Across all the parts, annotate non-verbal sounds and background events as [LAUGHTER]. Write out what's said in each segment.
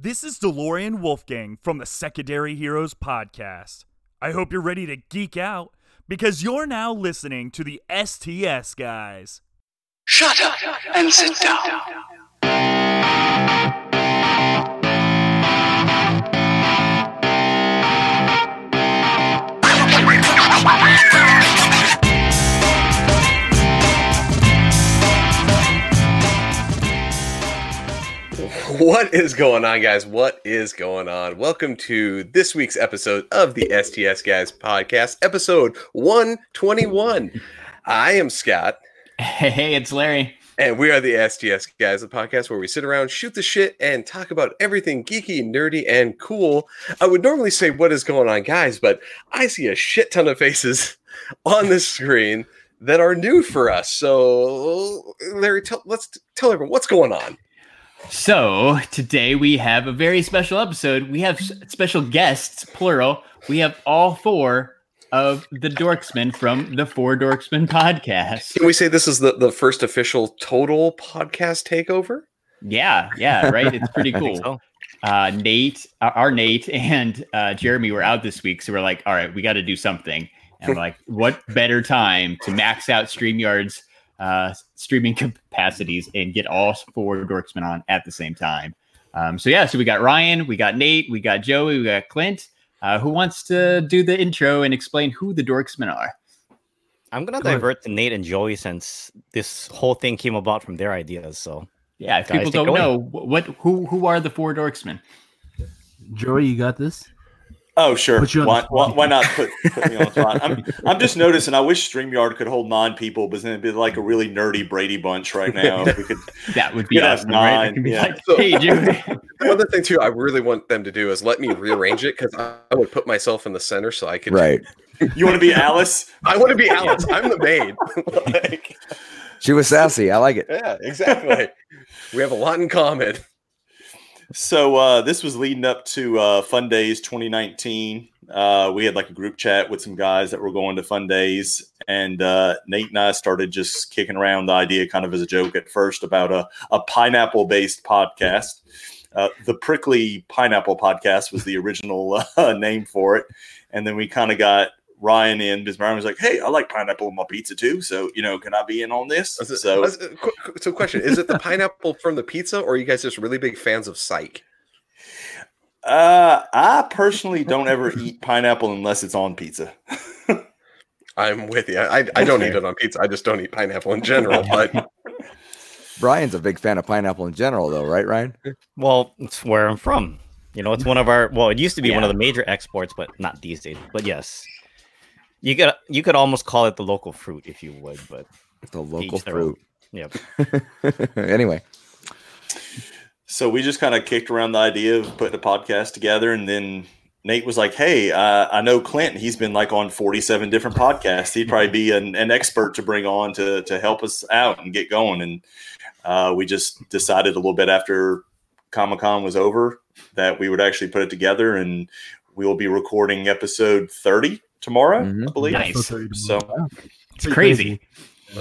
This is DeLorean Wolfgang from the Secondary Heroes podcast. I hope you're ready to geek out because you're now listening to the STS guys. Shut up and sit down. What is going on, guys? What is going on? Welcome to this week's episode of the STS Guys podcast, episode 121. I am Scott, Hey, it's Larry. and we are the STS Guys, the podcast where we sit around, shoot the shit, and talk about everything geeky, nerdy, and cool. I would normally say, What is going on, guys? But I see a shit ton of faces [LAUGHS] on the screen that are new for us. So, Larry, tell, let's tell everyone what's going on. So today we have a very special episode. We have special guests, plural. We have all four of the Dorksmen from the Four Dorksmen podcast. Can we say this is the, the first official total podcast takeover? Yeah, yeah, right. It's pretty [LAUGHS] I think cool. so. Uh, Nate, our our Nate, and uh, Jeremy were out this week, so we're like, all right, we got to do something. And we're like, what better time to max out StreamYard's uh, streaming [LAUGHS] capacities and get all four Dorksmen on at the same time? Um, so yeah, so we got Ryan, we got Nate, we got Joey, we got Clint. Uh, who wants to do the intro and explain who the Dorksmen are? I'm gonna Go ahead. divert to Nate and Joey since this whole thing came about from their ideas. So Yeah, if Guys, people don't know what who who are the four Dorksmen? Joey, you got this? Oh, sure. Put you on the Why, why, why not put, put me on the spot? [LAUGHS] I'm, I'm just noticing. I wish StreamYard could hold nine people, but then it'd be like a really nerdy Brady bunch right now. [LAUGHS] If we could. That would be You'd awesome, right? It nine, could be yeah. like, So- hey, Joey. Another thing too, I really want them to do is let me rearrange it because I, I would put myself in the center so I could. Right. You want to be Alice? I want to be Alice. I'm the maid. [LAUGHS] Like, She was sassy. I like it. yeah, exactly. we have a lot in common. So uh, this was leading up to uh, Fundays 2019. Uh, we had like a group chat with some guys that were going to Fundays, and uh, Nate and I started just kicking around the idea, kind of as a joke at first, about a, a pineapple-based podcast. Uh, the Prickly Pineapple Podcast was the original [LAUGHS] uh, name for it, and then we kind of got Ryan in because Ryan was like, "Hey, I like pineapple on my pizza too, so you know, can I be in on this?" It- So it- qu- qu- so, question: Is it the pineapple from the pizza, or are you guys just really big fans of Psych? Uh, I personally don't ever eat pineapple unless it's on pizza. [LAUGHS] I'm with you. I, I don't eat it on pizza. I just don't eat pineapple in general. But [LAUGHS] Brian's a big fan of pineapple in general, though, right, Ryan? well, it's where I'm from. You know, it's one of our well, it used to be one of the major exports, but not these days. But yes. You could you could almost call it the local fruit if you would, but The local Each own. fruit. yep. [LAUGHS] anyway, So we just kind of kicked around the idea of putting a podcast together, and then Nate was like, "Hey, uh, I know Clint. He's been like on forty-seven different podcasts. He'd probably be an, an expert to bring on to to help us out and get going." And uh, we just decided a little bit after Comic Con was over that we would actually put it together, and we will be recording episode thirty tomorrow, Mhm. I believe. Nice. So It's crazy.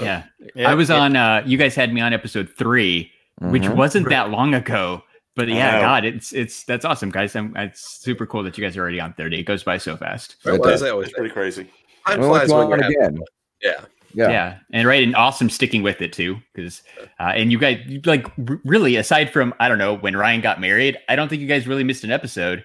Yeah. Yeah, I was yeah. on uh you guys had me on episode 3, which Mhm. wasn't that long ago. But yeah, know. god, it's it's that's awesome, guys. I'm, it's super cool that you guys are already on 30. It goes by so fast. Well, It as does. It's pretty crazy. time Well, flies when you're on having again. Yeah. Yeah. Yeah. And right and awesome sticking with it too cuz uh and you guys like r- really aside from I don't know when Ryan got married, I don't think you guys really missed an episode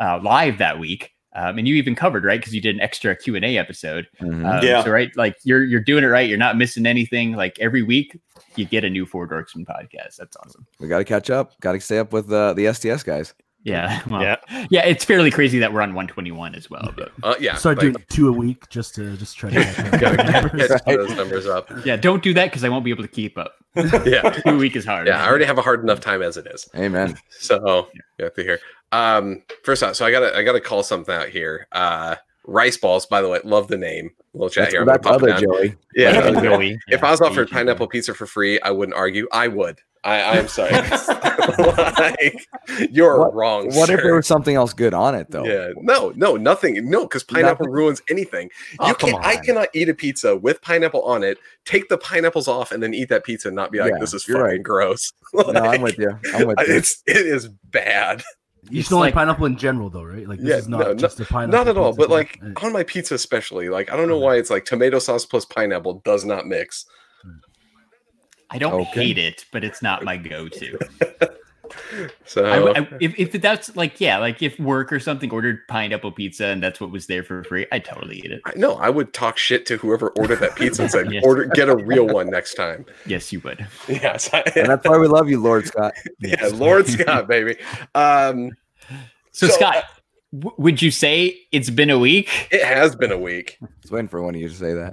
uh live that week. Um, and you even covered right because you did an extra Q and A episode. Mhm. Um, Yeah. So right, like you're you're doing it right. You're not missing anything. Like every week, you get a new Four Dorksmen podcast. That's awesome. we got to catch up. Got to stay up with uh, the STS guys. Yeah, [LAUGHS] well, Yeah. yeah. It's fairly crazy that we're on 121 as well. But Uh, yeah. Start like, doing two a week just to just try to catch [LAUGHS] gotta get, get [LAUGHS] those numbers up. yeah, don't do that because I won't be able to keep up. Yeah. Two a week is hard. Yeah. I already have a hard enough time as it is. Amen. So you have to hear. Um, first off, so I gotta I gotta call something out here. Uh, rice balls. By the way, love the name. little chat Let's here. go I'm back to gonna pop it other. Joey. Yeah. What happened, okay. Joey? If Yeah, I was offered pineapple pizza for free, I wouldn't argue. I would. I, I'm sorry. [LAUGHS] like, you're What- wrong. What if there was something else good on it though? Yeah, no, no, nothing. No, because pineapple ruins anything. Oh, you come can't. I cannot eat a pizza with pineapple on it. Take the pineapples off and then eat that pizza and not be like, Yeah, "This is you're fucking right. gross." [LAUGHS] No, I'm with you. I'm with you. It's it is bad. You It's just don't like, like- pineapple in general, though, right? Like this Yeah, is not no, no- just a pineapple. Not at all, but like Uh, on my pizza, especially. Like I don't know why it's like tomato sauce plus pineapple does not mix. I don't Okay. hate it, but it's not my go-to. [LAUGHS] So I w I if, if that's like yeah, like if work or something ordered pineapple pizza and that's what was there for free, I'd totally eat it. I know I would talk shit to whoever ordered that pizza and said, [LAUGHS] Yes. "Order, get a real one next time." Yes, you would. Yes, I, [LAUGHS] and that's why we love you, Lord Scott. yeah, Lord Scott, baby. Um, So, So, Scott, w- would you say it's been a week? it has been a week. I was waiting for one of you to say that.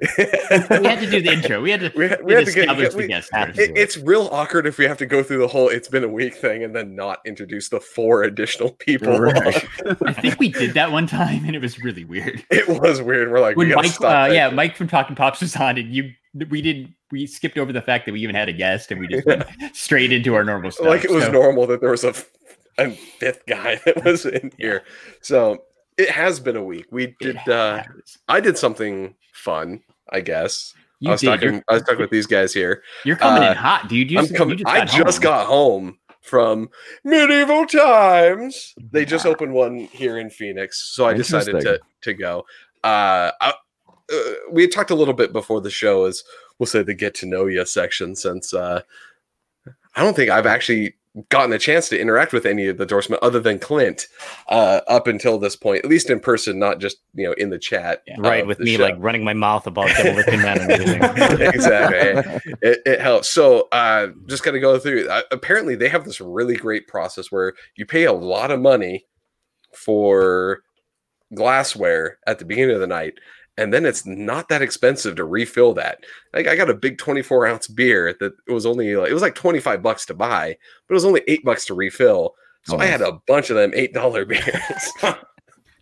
We had to do the intro. We had to. [LAUGHS] We We had- had, we had to to get- establish get- the we- guest had first. to It, it's real awkward if we have to go through the whole "it's been a week" thing and then not introduce the four additional people. Right. [LAUGHS] I think we did that one time, and it was really weird. it was weird. We're like, When we Mike, stop uh, yeah, Mike from Talking Pops was on, and you, we didn't, we skipped over the fact that we even had a guest, and we just went [LAUGHS] straight into our normal stuff. like it was So, normal that there was a, f- a fifth guy that was in here. So it has been a week. We did. uh. I did something fun, I guess. You I was did. talking. You're, I was talking with these guys here. you're coming uh, in hot, dude. You I'm just, coming. you I got just home. got home from medieval times. They just opened one here in Phoenix, so I decided to to go. Uh, I, uh, we had talked a little bit before the show, as we'll say the get to know you section, since uh, I don't think I've actually gotten a chance to interact with any of the Dorksmen other than Clint uh, up until this point, at least in person, not just you know in the chat. Yeah. Right, with me show. like running my mouth about [LAUGHS] Demolition Man and everything. [LAUGHS] exactly. It, it helps. So, uh, just gonna go through. Uh, apparently, they have this really great process where you pay a lot of money for glassware at the beginning of the night, and then it's not that expensive to refill that. Like, I got a big twenty-four ounce beer that it was only like, it was like twenty-five bucks to buy, but it was only eight bucks to refill. So Oh, I had a bunch of them eight dollar [LAUGHS] beers. Did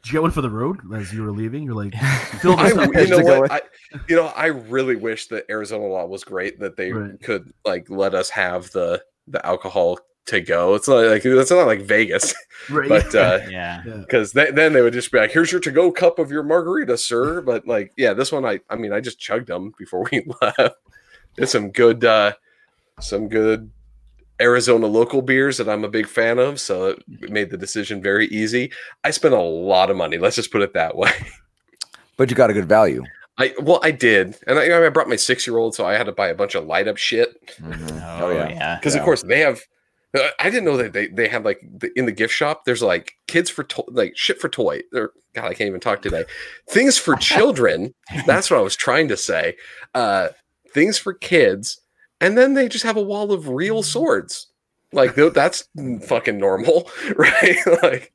you get one for the road as you were leaving? You're like, [LAUGHS] fill I, up. you know what? I, you know, I really wish that Arizona law was great that they Right. could like let us have the the alcohol to go. It's not like it's not like Vegas, [LAUGHS] Right. but uh Yeah. yeah. because then they would just be like, "Here's your to go cup of your margarita, sir." [LAUGHS] But like, yeah, this one I I mean I just chugged them before we [LAUGHS] left. It's some good uh some good Arizona local beers that I'm a big fan of, so it made the decision very easy. I spent a lot of money. Let's just put it that way. But you got a good value. I well, I did, and I, I brought my six year old, so I had to buy a bunch of light up shit Mhm. Oh, yeah. yeah. because, Yeah. of course, they have. Uh, I didn't know that they they had like the, in the gift shop. There's like kids for to- like shit for toy. Or God, I can't even talk today. [LAUGHS] Things for children. that's what I was trying to say. Uh, things for kids, and then they just have a wall of real swords. Like that's fucking normal, [LAUGHS] right? like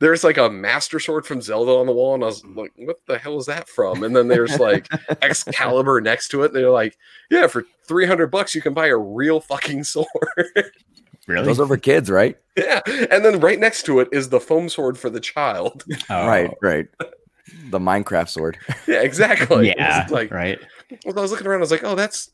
there's like a master sword from Zelda on the wall, and I was like, "What the hell is that from?" And then there's like Excalibur next to it. They're like, "Yeah, for three hundred bucks, you can buy a real fucking [LAUGHS] sword." Really? Those are for kids, right? [LAUGHS] yeah, and then right next to it is the foam sword for the child. [LAUGHS] [LAUGHS] Oh, Right, right. The Minecraft sword. yeah, exactly. Yeah. Like right. well, I was looking around, I was like, "Oh, that's."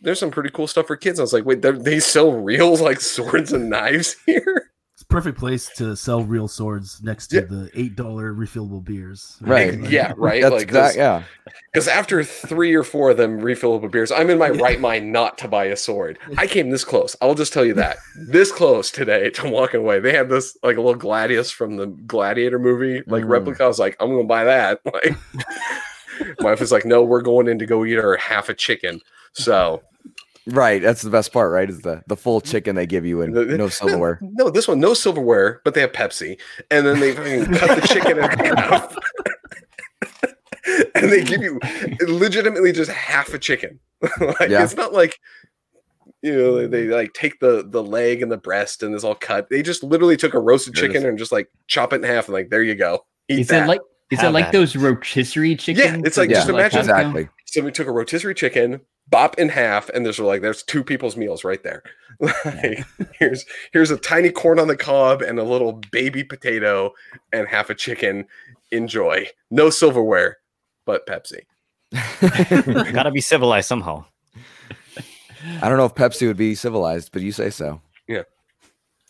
There's some pretty cool stuff for kids. I was like, wait, they- they sell real like swords and knives here? It's a perfect place to sell real swords next to Yeah. the eight dollar refillable beers. Right. Yeah, [LAUGHS] right. That's like, exact, yeah. Because after three or four of them refillable beers, I'm in my right mind not to buy a sword. I came this close. I'll just tell you that. [LAUGHS] This close today to walking away. They had this like a little Gladius from the Gladiator movie, like Mm. replica. I was like, I'm gonna buy that. [LAUGHS] Like my wife was like, No, we're going in to go eat our half a chicken. So Right. That's the best part, right? Is the the full chicken they give you and no silverware. [LAUGHS] no, this one, no silverware, but they have Pepsi. And then they cut the chicken in half. [LAUGHS] and they give you legitimately just half a chicken. [LAUGHS] like Yeah. it's not like you know, they, they like take the the leg and the breast and it's all cut. They just literally took a roasted There chicken and just like chop it in half and like there you go. Eat Is that. it like is it Have like that. those rotisserie chicken? it's like- just imagine- Exactly. so we took a rotisserie chicken, bop in half, and there's like there's two people's meals right there. [LAUGHS] like here's here's a tiny corn on the cob and a little baby potato and half a chicken. Enjoy. No silverware, but Pepsi. [LAUGHS] Gotta be civilized somehow. I don't know if Pepsi would be civilized, but you say so. Yeah.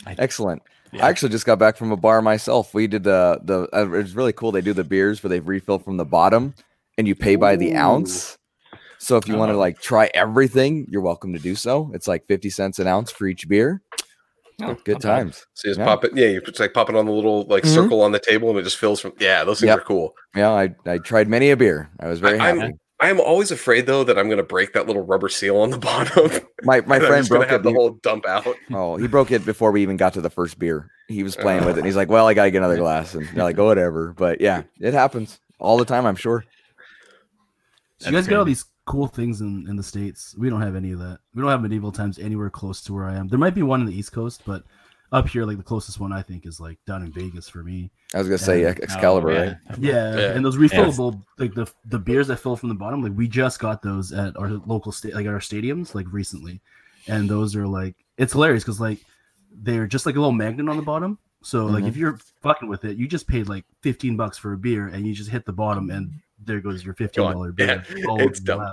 I- Excellent. Yeah. I actually just got back from a bar myself. We did the the. Uh, it's really cool. They do the beers where they refill from the bottom, and you pay by the Ooh. ounce. So if you want to Oh. like try everything, you're welcome to do so. It's like fifty cents an ounce for each beer. Oh, Good not bad. times. So you just Yeah. pop it. Yeah, you just like pop it on the little like Mhm. circle on the table, and it just fills from. Yeah, those things Yep. are cool. Yeah, I I tried many a beer. I was very I- I'm- happy. I'm always afraid though that I'm going to break that little rubber seal on the [LAUGHS] bottom. My my and friend just gonna broke have it. the He- whole dump out. Oh, he broke it before we even got to the first beer. He was playing with it. And he's like, "Well, I gotta get another [LAUGHS] glass," and you're like, "Oh, whatever." But yeah, it happens all the time. I'm sure. So you guys That's got all these cool things in, in the states. We don't have any of that. We don't have medieval times anywhere close to where I am. There might be one in the East Coast, but up here, like the closest one I think is like down in Vegas for me. I was gonna say Yeah. Excalibur, Oh, right? Yeah, Yeah. and those refillable, like the the beers that fill from the bottom, like we just got those at our local state, like at our stadiums, like recently, and those are like it's hilarious because like they're just like a little magnet on the bottom. So like Mhm. if you're fucking with it, you just paid like fifteen bucks for a beer, and you just hit the bottom, and there goes your fifteen dollar Yeah, beer. all it's over dumb. lap.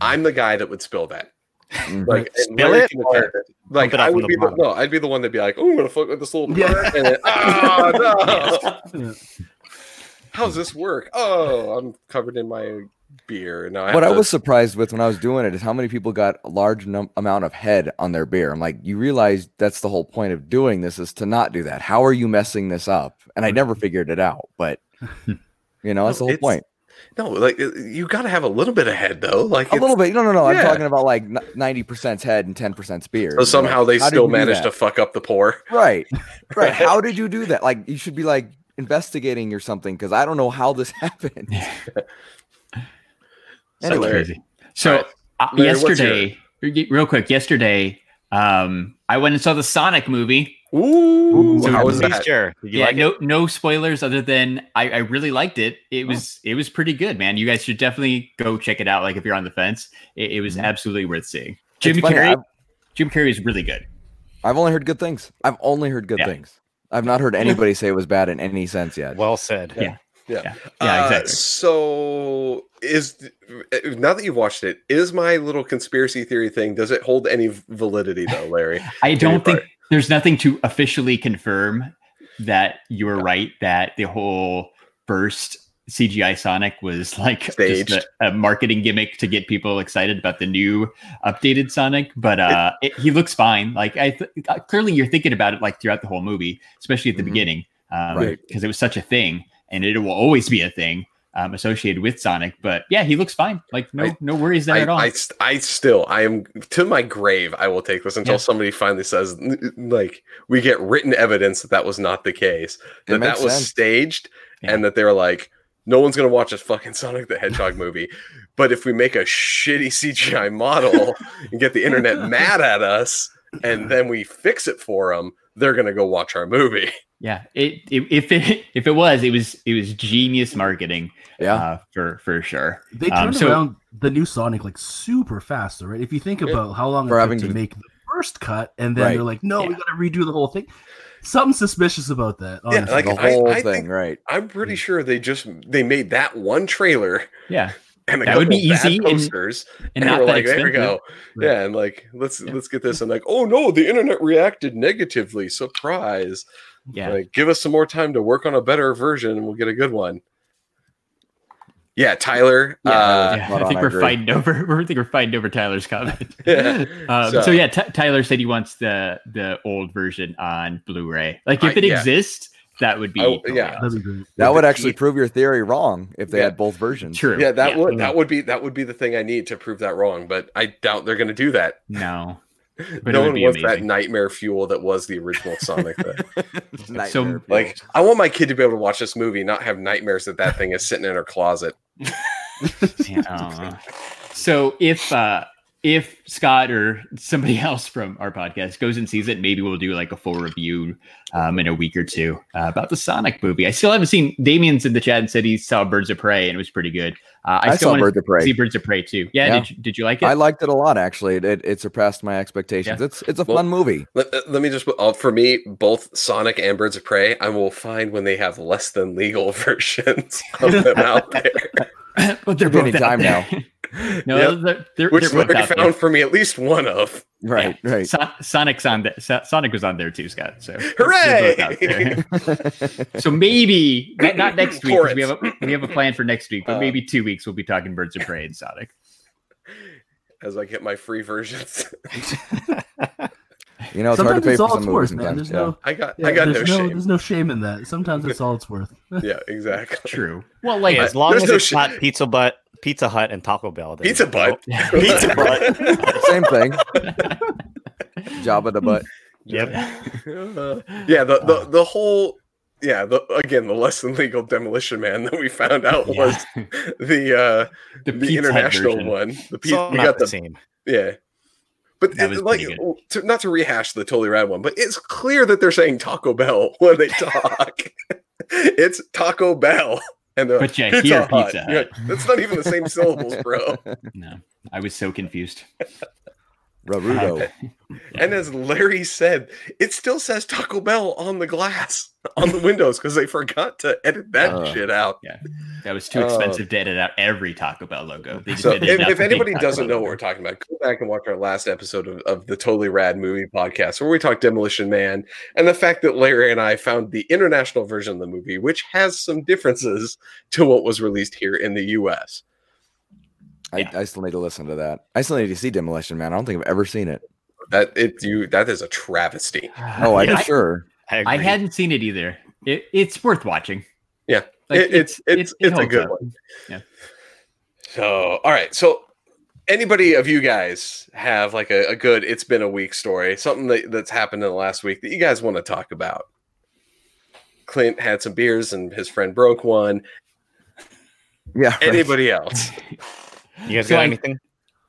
I'm the guy that would spill that. Mhm. Like Spill it or. Like it I would the be the bottom? no, I'd be the one that'd be like, "Oh, I'm gonna fuck with this little Yeah. part," and then, oh [LAUGHS] no, Yeah. how's this work? Oh, I'm covered in my beer. Now I What I was surprised with when I was doing it is how many people got a large num- amount of head on their beer. I'm like, you realize that's the whole point of doing this is to not do that. How are you messing this up? And I never figured it out, but [LAUGHS] you know, that's the whole it's- point. No, like uh, you got to have a little bit of head though. Like A little bit. No, no, no. I'm talking about like ninety percent head and ten percent beer. So somehow they still you managed to fuck up the poor. Right. [LAUGHS] Right. How did you do that? Like you should be like investigating or something because I don't know how this [LAUGHS] happened. So [LAUGHS] Anyway. crazy. So Alright. uh, Larry, what's yesterday, real quick, yesterday, um, I went and saw the Sonic movie. Ooh, So how was Please, that? Sure. You yeah, like no, it? no spoilers other than I, I really liked it. It was, it was pretty good, man. You guys should definitely go check it out. Like if you're on the fence, it, it was Mhm. absolutely worth seeing. Jim Carrey, I've, Jim Carrey is really good. I've only heard good things. I've only heard good Yeah. things. I've not heard anybody say it was bad in any sense yet. Well said. Yeah. Yeah. Yeah, yeah, Uh, exactly. So is now that you've watched it, is my little conspiracy theory thing? Does it hold any validity though, Larry? I don't think part. There's nothing to officially confirm that you were right that the whole first CGI Sonic was [LAUGHS] like just a, a marketing gimmick to get people excited about the new updated Sonic. But uh, it, he looks fine. Like I th- uh, clearly you're thinking about it like throughout the whole movie, especially at the Mhm. beginning, um, Right. Because it was such a thing, and it will always be a thing. Um, associated with Sonic, but yeah, he looks fine. Like no, I- no worries there I, at all. I, I still, I am to my grave. I will take this until Yeah. somebody finally says, like, we get written evidence that that was not the case, It that that was sense. staged, Yeah. and that they were like, no one's gonna watch a fucking Sonic the Hedgehog movie. [LAUGHS] But if we make a shitty CGI model and get the internet [LAUGHS] mad at us, and then we fix it for them, they're gonna go watch our movie. Yeah, it, it if it [LAUGHS] if it was, it was it was genius marketing. Yeah. uh, for for sure. They Um, turned so- around the new Sonic like super fast, though, right? If you think Yeah. about how long it took to to- make the first cut, and then Right. they're like, "No, we got to redo the whole thing." Something suspicious about that. Yeah, like, the whole I thing, think- right? I'm pretty sure they just they made that one trailer Yeah, [LAUGHS] and a That would be easy posters. and and not we're that like, there we expensive. go. Yeah, and like let's let's get this and like, oh no, the internet reacted negatively. Surprise. Yeah, Like, give us some more time to work on a better version and we'll get a good one. Yeah, Tyler. Yeah, uh, yeah. I think I we're agree. fighting over. [LAUGHS] I think we're fighting over Tyler's comment. [LAUGHS] Yeah. [LAUGHS] Um, so, So- yeah, Ty Tyler said he wants the the old version on Blu-ray. Like if I- it yeah. exists, that would be I- totally yeah. awesome. That'd be great. That With would the actually prove your theory wrong if they Yeah. had both versions. True. yeah, that would Yeah. that would be that would be the thing I need to prove that wrong, but I doubt they're gonna do that. No, But it no would one be wants that nightmare fuel that was the original Sonic. though. [LAUGHS] So, like, I want my kid to be able to watch this movie, not have nightmares that that thing is sitting in her closet. [LAUGHS] Yeah, so if uh if Scott or somebody [LAUGHS] else from our podcast goes and sees it, maybe we'll do like a full review um, in a week or two uh, about the Sonic movie. I still haven't seen. Damien's in the chat and said he saw Birds of Prey and it was pretty good. Uh, I, I still saw Birds of Prey. see Birds of Prey too. Yeah, Yeah. Did, you, did you like it? I liked it a lot. Actually, it, it, it surpassed my expectations. Yeah. It's it's a Well- fun movie. Let, uh, let me just uh, for me, both Sonic and Birds of Prey, I will find when they have less than legal [LAUGHS] versions of them out there. [LAUGHS] but they're Give me both out time there. now. [LAUGHS] No, Yep. they're, they're, Which they're both Larry out there. found for me at least one of. Right, right. So- Sonic's on there. So- Sonic was on there too, Scott. So they're Hooray! both out there. [LAUGHS] so maybe not, not next [CLEARS THROAT] week. 'cause We have a we have a plan for next week, but Uh, maybe two weeks we'll be talking Birds of Prey and Sonic. As I get my free versions, [LAUGHS] You know, it's hard to Sometimes pay it's for all some it's movies. worth, man. There's yeah. no, I got yeah, I got no there's no, shame. there's no shame in that. Sometimes it's all it's worth. [LAUGHS] Yeah, exactly. True. Well, like as long as no it's sh- not Pizza Butt, Pizza Hut, and Taco Bell. then Pizza it's butt. cool. [LAUGHS] Pizza [LAUGHS] butt. Same thing. Jabba the butt. Yep. yeah, the, the the whole yeah, the again the less than legal demolition man that we found out was the uh the, the, international version. one. The pe- So we not got the the same. yeah. But it- like to, not to rehash the totally rad one, but it's clear that they're saying Taco Bell [LAUGHS] when they [LAUGHS] talk. it's Taco Bell. And they're But like, hear Hut. Pizza like, That's not even the same syllables, bro. [LAUGHS] No, I was so confused. Rarudo. [LAUGHS] And as Larry said, it still says Taco Bell on the glass [LAUGHS] on the windows because they forgot to edit that Uh. shit out. Yeah, That was too Oh. expensive to edit out every Taco Bell logo. They So if, if anybody doesn't Bell know what we're talking about, go back and watch our last episode of, of the Totally Rad Movie Podcast where we talked Demolition Man and the fact that Larry and I found the international version of the movie, which has some differences to what was released here in the US. I, I still need to listen to that. I still need to see Demolition Man. I don't think I've ever seen it. That it you that is a travesty. [SIGHS] Oh, I'm Yeah, sure. I, I agree. hadn't seen it either. It, it's worth watching. Yeah, Like, It- it's it's it- it's, it a good up. one. Yeah. So all right, so anybody of you guys have like a, a good it's been a week story, something that, that's happened in the last week that you guys want to talk about? Clint had some beers and his friend broke one. Yeah. right. Anybody else? [LAUGHS] You guys So got I- anything?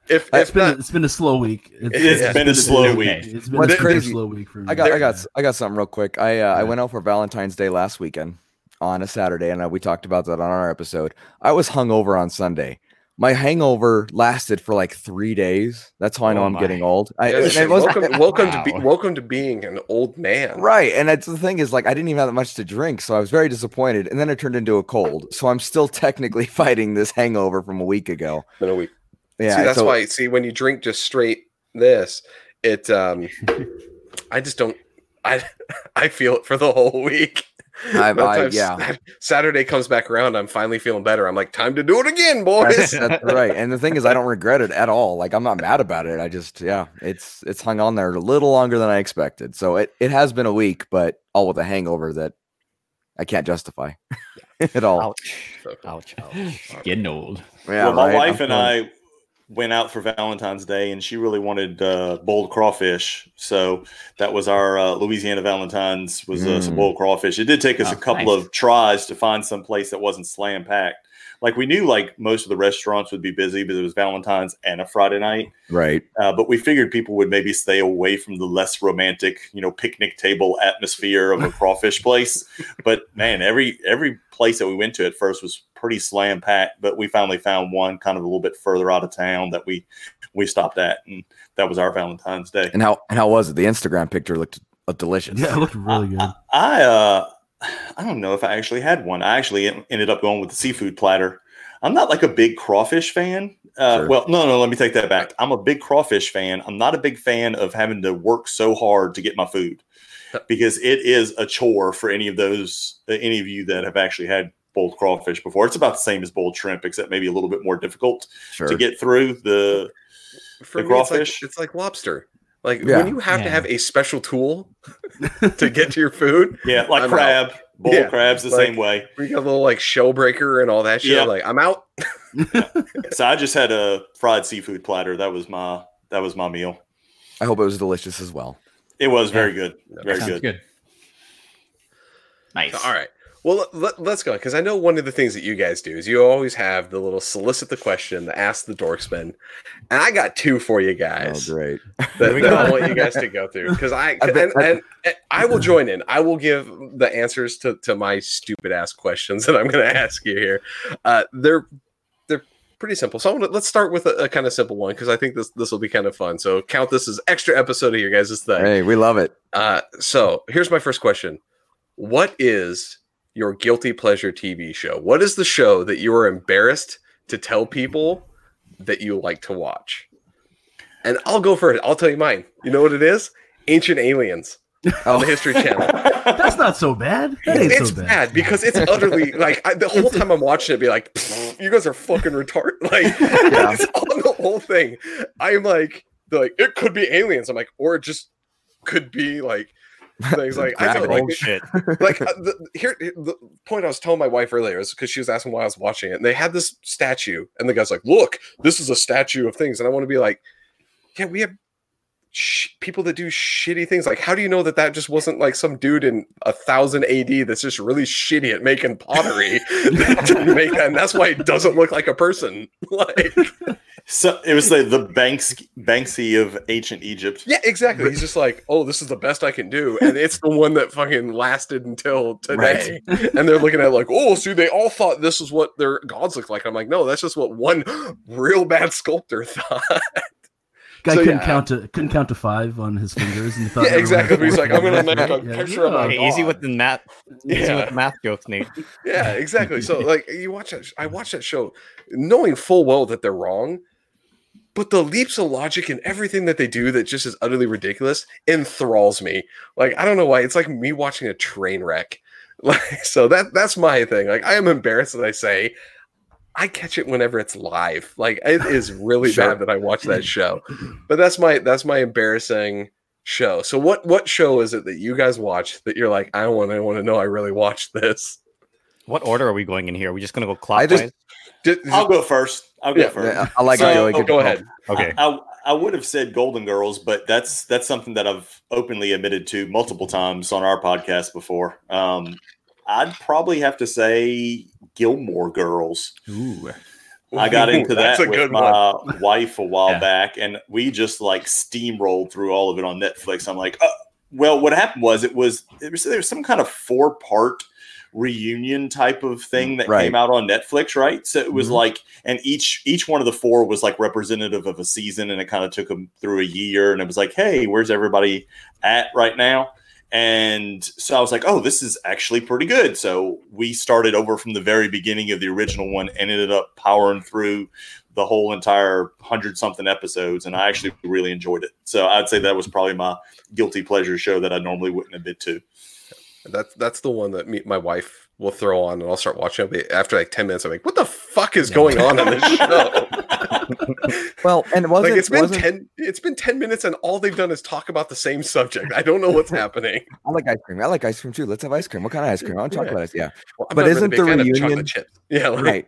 If It's if been, not, a, it's been a slow week. It's, It's been a slow okay. week. It's been, What's a crazy- slow week for me. I got, I got, I got something real quick. I, uh, I went out for Valentine's Day last weekend on a Saturday, and uh, we talked about that on our episode. I was hungover on Sunday. My hangover lasted for like three days. That's how I know Oh I'm getting old. I, yeah, and it was welcome, [LAUGHS] welcome to be, welcome to being an old man. right, and that's the thing is like I didn't even have that much to drink, so I was very disappointed. And then it turned into a cold, so I'm still technically [LAUGHS] fighting this hangover from a week ago. In a week. Yeah, see, that's so- why. See, when you drink just straight this, it. um [LAUGHS] I just don't. I [LAUGHS] I feel it for the whole week. I- I- yeah. Saturday comes back around, I'm finally feeling better. I'm like, time to do it again, boys. That's, that's right. And the thing is, I don't regret it at all. Like I'm not mad about it. I just, yeah, it's it's hung on there a little longer than I expected. So it, it has been a week, but all with a hangover that I can't justify [LAUGHS] at all. Ouch. Ouch. Ouch. Getting old. Yeah, well, my right? wife I'm and feeling- I went out for Valentine's Day, and she really wanted uh, boiled crawfish. So that was our uh, Louisiana Valentine's was uh, some Mm. boiled crawfish. It did take us Oh, a couple nice. of tries to find some place that wasn't slam packed. Like we knew, like most of the restaurants would be busy, but it was Valentine's and a Friday night. right. Uh, but we figured people would maybe stay away from the less romantic, you know, picnic table atmosphere of a [LAUGHS] crawfish place. But man, every every place that we went to at first was pretty slam packed. But we finally found one kind of a little bit further out of town that we we stopped at, and that was our Valentine's Day. And how and how was it? The Instagram picture looked uh, delicious. Yeah, it looked really good. I uh I don't know if I actually had one. I actually ended up going with the seafood platter. I'm not like a big crawfish fan. Uh, Sure. Well, no, no, let me take that back. I'm a big crawfish fan. I'm not a big fan of having to work so hard to get my food because it is a chore for any of those, uh, any of you that have actually had boiled crawfish before. It's about the same as boiled shrimp, except maybe a little bit more difficult Sure. to get through the. For The me, it's like, crawfish? it's like lobster. Like Yeah. when you have to have a special tool [LAUGHS] to get to your food, Yeah, like I'm crab, boiled Yeah, crabs the like- same way. we got a little like shell breaker and all that shit. Yeah. Like I'm out. [LAUGHS] So I just had a fried seafood platter. That was my that was my meal. I hope it was delicious as well. It was very good. Very good. good. Nice. All right. Well, let, us go because I know one of the things that you guys do is you always have the little solicit the question, the ask the dorksman, and I got two for you Oh, guys great. [LAUGHS] that, that I want you guys to go through because I I bet- and, and, and I will join in. I will give the answers to to my stupid ass questions [LAUGHS] that I'm going to ask you here. Uh, they're they're pretty simple. So I'm gonna, let's start with a, a kind of simple one because I think this this will be kind of fun. So count this as extra episode of your guys' thing. Hey, we love it. Uh, so here's my first question: What is your guilty pleasure TV show? What is the show that you are embarrassed to tell people that you like to watch? And I'll go for it. I'll tell you mine. You know what it is? Ancient Aliens on the oh. History Channel. [LAUGHS] That's not so bad. That ain't It's so bad. bad because it's utterly like I, the whole time I'm watching it, be like, you guys are fucking retarded. [LAUGHS] Like it's on the whole thing. I'm like, like it could be aliens. I'm like, or it just could be like [LAUGHS] things like I know, like, shit. [LAUGHS] like uh, the, here the point I was telling my wife earlier is because she was asking why I was watching it, and they had this statue, and the guy's like, "Look, this is a statue of things," and I want to be like, "Yeah, we have." Sh- people that do shitty things? Like how do you know that that just wasn't like some dude in a thousand AD that's just really shitty at making pottery [LAUGHS] that make that and that's why it doesn't look like a person? [LAUGHS] Like [LAUGHS] So it was like the Banks Banksy of ancient Egypt. yeah exactly. He's just like oh this is the best I can do and it's the one that fucking lasted until today. And they're looking at it like oh see they all thought this is what their gods look like. I'm like no that's just what one [GASPS] real bad sculptor thought Guy So, couldn't yeah. count to um, couldn't count to five on his fingers. And he [LAUGHS] thought Yeah, everyone had exactly. He's like, I'm gonna fingers. make a Yeah, picture of my. Okay, easy with the math. Easy Yeah. with the math jokes, Nate. Yeah, exactly. So like you watch that, I watch that show, knowing full well that they're wrong, but the leaps of logic and everything that they do that just is utterly ridiculous enthralls me. Like I don't know why. It's like me watching a train wreck. [LAUGHS] Like so that that's my thing. Like I am embarrassed that I say I catch it whenever it's live. Like it is really [LAUGHS] Sure. bad that I watch that show. [LAUGHS] But that's my that's my embarrassing show. So what what show is it that you guys watch that you're like I don't want anyone to know I really watched this? What order are we going in here? Are we just gonna go I clockwise? just- Did, I'll go first. I'll go Yeah, first. Yeah, I like So- it, Joey. oh, Good go ahead. okay. I, I would have said Golden Girls, but that's that's something that I've openly admitted to multiple times on our podcast before. Um, I'd probably have to say Gilmore Girls. Ooh. I got Ooh, into that's that a with good my one. wife a while Yeah. back, and we just like steamrolled through all of it on Netflix. I'm like, uh, well, what happened was it was it was there was some kind of four part reunion type of thing that Right. came out on Netflix, right? So it was Mhm. like, and each each one of the four was like representative of a season, and it kind of took them through a year, and it was like, hey, where's everybody at right now? And so I was like, oh, this is actually pretty good. So we started over from the very beginning of the original one and ended up powering through the whole entire hundred something episodes. And I actually really enjoyed it. So I'd say that was probably my guilty pleasure show that I normally wouldn't admit to. That's that's the one that me, my wife will throw on, and I'll start watching it. but After like ten minutes, I'm like, "What the fuck is going on in this [LAUGHS] show?" Well, and it wasn't like it's been wasn't- ten, it's been ten minutes, and all they've done is talk about the same subject. I don't know what's [LAUGHS] happening. I like ice cream. I like ice cream too. Let's have ice cream. What kind of ice cream? I want yeah. chocolate ice. Yeah. Well, but really isn't big the fan of chocolate reunion- chips? [LAUGHS] Yeah, like, right.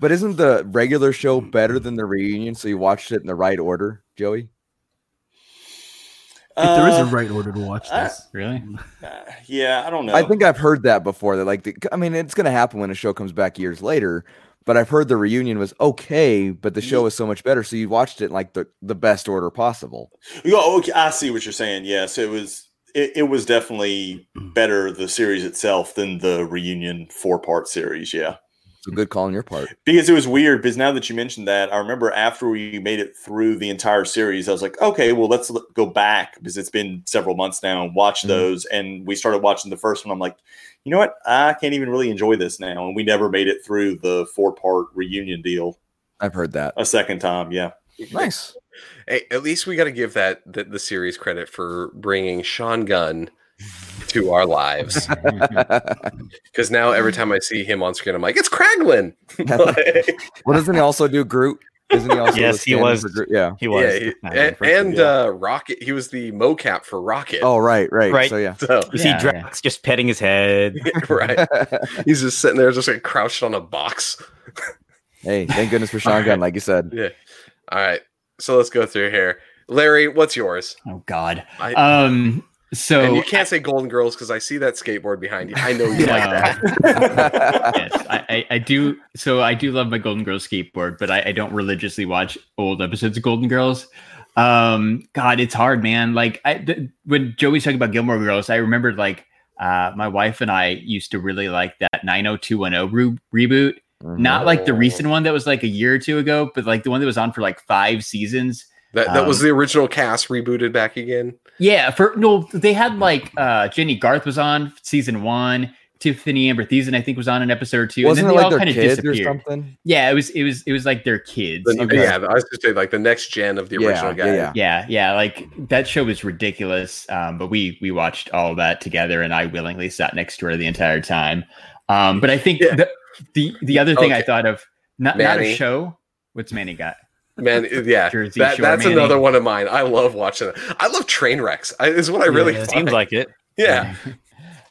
But isn't the regular show hmm. better than the reunion? So you watched it in the right order, Joey? If there is a Uh, right order to watch uh, this, Really? uh, yeah, I don't know. I think I've heard that before. That like, the, I mean, it's going to happen when a show comes back years later. But I've heard the reunion was okay, but the show was so much better. So you watched it in, like the the best order possible. Oh, okay, I see what you're saying. Yes, it was. It, it was definitely better the series itself than the reunion four part series. Yeah. So good call on your part. because it was weird because now that you mentioned that i remember after we made it through the entire series i was like okay well let's go back because it's been several months now and watch Mhm. those and we started watching the first one i'm like you know what i can't even really enjoy this now and we never made it through the four part reunion deal I've heard that. a second time yeah Nice. Hey, at least we got to give that the, the series credit for bringing Sean Gunn to our lives. [LAUGHS] [LAUGHS] Because now every time I see him on screen, I'm like, it's Kraglin. [LAUGHS] Like, well, doesn't he also do Groot? Isn't he also? Yes, he was. Groot? Yeah. He was. yeah, he- and, first- and yeah. uh, Rocket. He was the mocap for Rocket. Oh, right, right. Right. So yeah. So you see Yeah, Drax just petting his head. right, he's just sitting there, just like crouched on a box. hey, thank goodness for Sean Gunn, like you said. Yeah. All right. So let's go through here. Larry, what's yours? Oh God. I, Um. So and you can't say Golden Girls because I see that skateboard behind you. I know you like that. [LAUGHS] yes, I, I, I do. So I do love my Golden Girls skateboard, but I, I don't religiously watch old episodes of Golden Girls. Um, God, it's hard, man. Like I, th- when Joey's talking about Gilmore Girls, I remembered like uh, my wife and I used to really like that 90210 re- reboot. Not like the Oh. recent one that was like a year or two ago, but like the one that was on for like five seasons. That that was Um, the original cast rebooted back again. Yeah, for no, they had like uh Jennie Garth was on season one. Tiffani Amber Thiessen, I think, was on an episode or two, Wasn't and it then they like all their kind of kids or disappeared. something? Yeah, it was it was it was like their kids. The- It was- yeah, I was just say like the next gen of the Yeah, original yeah, guy. yeah. yeah, yeah. Like that show was ridiculous. Um, but we we watched all of that together, and I willingly sat next to her the entire time. Um, but I think Yeah. the, the the other thing I thought of not not a show. What's Manny got? Man, [LAUGHS] yeah, Jersey that, Shore that's another one of mine. I love watching it. I love train wrecks. I, is what I really Yeah. Seems like it. [LAUGHS] yeah. [LAUGHS]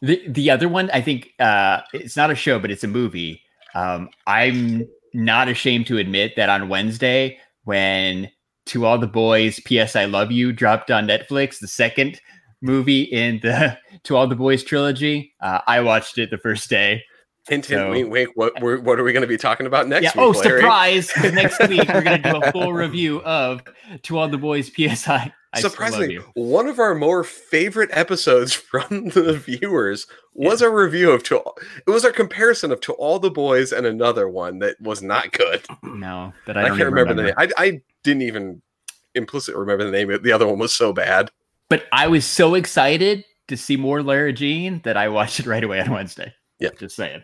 The the other one, I think uh, it's not a show, but it's a movie. Um, I'm not ashamed to admit that on Wednesday, when To All the Boys, P.S. I Love You dropped on Netflix, the second movie in the To All the Boys trilogy, uh, I watched it the first day. Hint, hint, So- wink, wink. What, we're, what are we going to be talking about next yeah. Oh, week? Oh, Larry? surprise! next week we're gonna do a [LAUGHS] full review of To All the Boys, P.S. I, Surprisingly, one of our more favorite episodes [LAUGHS] from the viewers was a review of to. All, It was our comparison of to all the boys and another one that was not good. [CLEARS THROAT] No, that I I, don't can't even remember, the name. I, I didn't even implicitly remember the name. The other one was so bad. But I was so excited to see more Lara Jean that I watched it right away on Wednesday. Yeah. Just saying.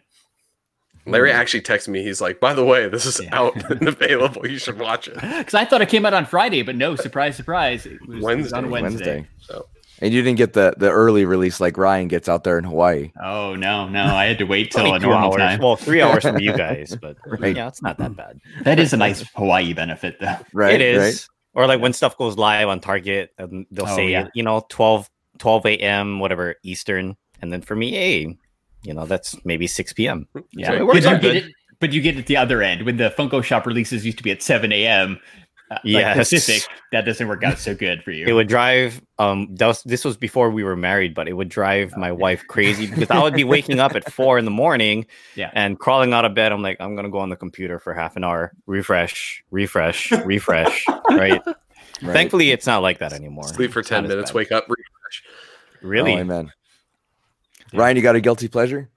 Larry mm. actually texted me. He's like, "By the way, this is Yeah. out [LAUGHS] and available. You should watch it." Because I thought it came out on Friday, but no, surprise, surprise. It was, it was on Wednesday. Wednesday. So And you didn't get the the early release like Ryan gets out there in Hawaii. Oh, no, no. I had to wait till a normal hours. time. Well, three hours from you [LAUGHS] guys, but Right. yeah, it's not that bad. That is a nice Hawaii benefit, though. Right. it is. Right? Or like when stuff goes live on Target, and they'll Oh, say, yeah. you know, 12, 12 a.m., whatever, Eastern. And then for me, hey, you know, that's maybe 6 p.m. Yeah. So it but, works you get good. it, but you get it the other end. When the Funko Shop releases used to be at 7 a.m. Uh, like Pacific, that doesn't work out so good for you. It would drive. Um, that was this was before we were married, but it would drive my wife crazy [LAUGHS] because I would be waking up at four in the morning, Yeah. and crawling out of bed. I'm like, I'm gonna go on the computer for half an hour, refresh, refresh, [LAUGHS] refresh. Right. Right. Thankfully, it's not like that anymore. sleep for It's ten minutes, wake up, refresh. Really? Oh, amen. Ryan, you got a guilty pleasure?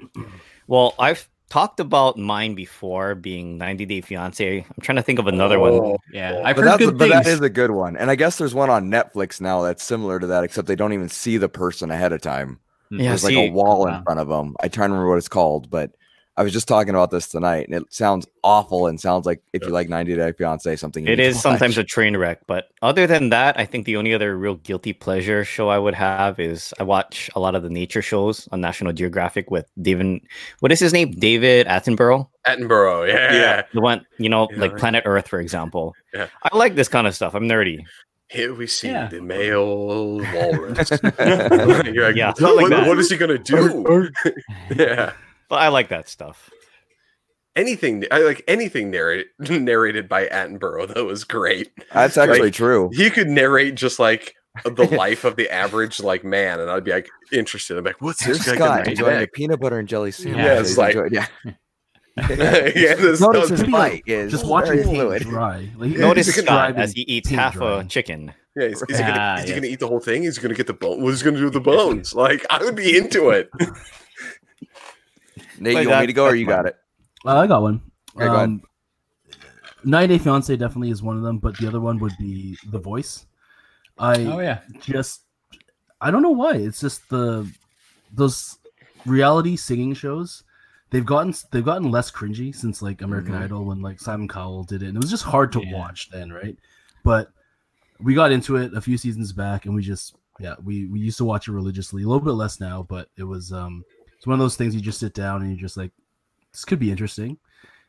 Well, I've talked about mine before being 90 Day Fiance. I'm trying to think of another one. Oh, yeah. I've But, heard that's, good but that things. is a good one. And I guess there's one on Netflix now that's similar to that, except they don't even see the person ahead of time. Yeah, There's like a wall wow. in front of them. I try to remember what it's called, but I was just talking about this tonight, and it sounds awful and sounds like if you like 90 Day Fiance, something you It need to is sometimes a train wreck, but other than that, I think the only other real guilty pleasure show I would have is I watch a lot of the nature shows on National Geographic with David. What is his name? David Attenborough. Attenborough, yeah. Yeah. The one, you know, Yeah, like right. Planet Earth, for example. Yeah. I like this kind of stuff. I'm nerdy. Here we see Yeah. the male walrus. [LAUGHS] [LAUGHS] You're like, Yeah, stuff like what, that. what is he gonna do? [LAUGHS] yeah. But I like that stuff. Anything I like anything narrated [LAUGHS] narrated by Attenborough though is great. That's actually Like, true. He could narrate just like the [LAUGHS] life of the average like man, and I'd be like interested. I'm like, what's Here's this guy Scott enjoying a peanut butter and jelly sandwich. Yeah, it's like- enjoy- yeah. [LAUGHS] yeah, this Notice his bite is Just watching very fluid. dry. Like, Notice he's Scott as he eats half drying. a chicken. yeah, is, is he gonna, Ah, is he gonna eat the whole thing? Is he gonna get the bone? What's he gonna do with the bones? Like, I would be into it. Nate, Like you want me to go or you got it? Uh, I got one. Okay, go ahead. um, 90 Day Fiance definitely is one of them, but the other one would be The Voice. I Oh, yeah. just I don't know why. It's just the those reality singing shows. They've gotten they've gotten less cringy since like American Mhm. Idol when like Simon Cowell did it, and it was just hard to Yeah. watch then, right? But we got into it a few seasons back, and we just yeah we we used to watch it religiously. A little bit less now, but it was um it's one of those things you just sit down and you're just like this could be interesting.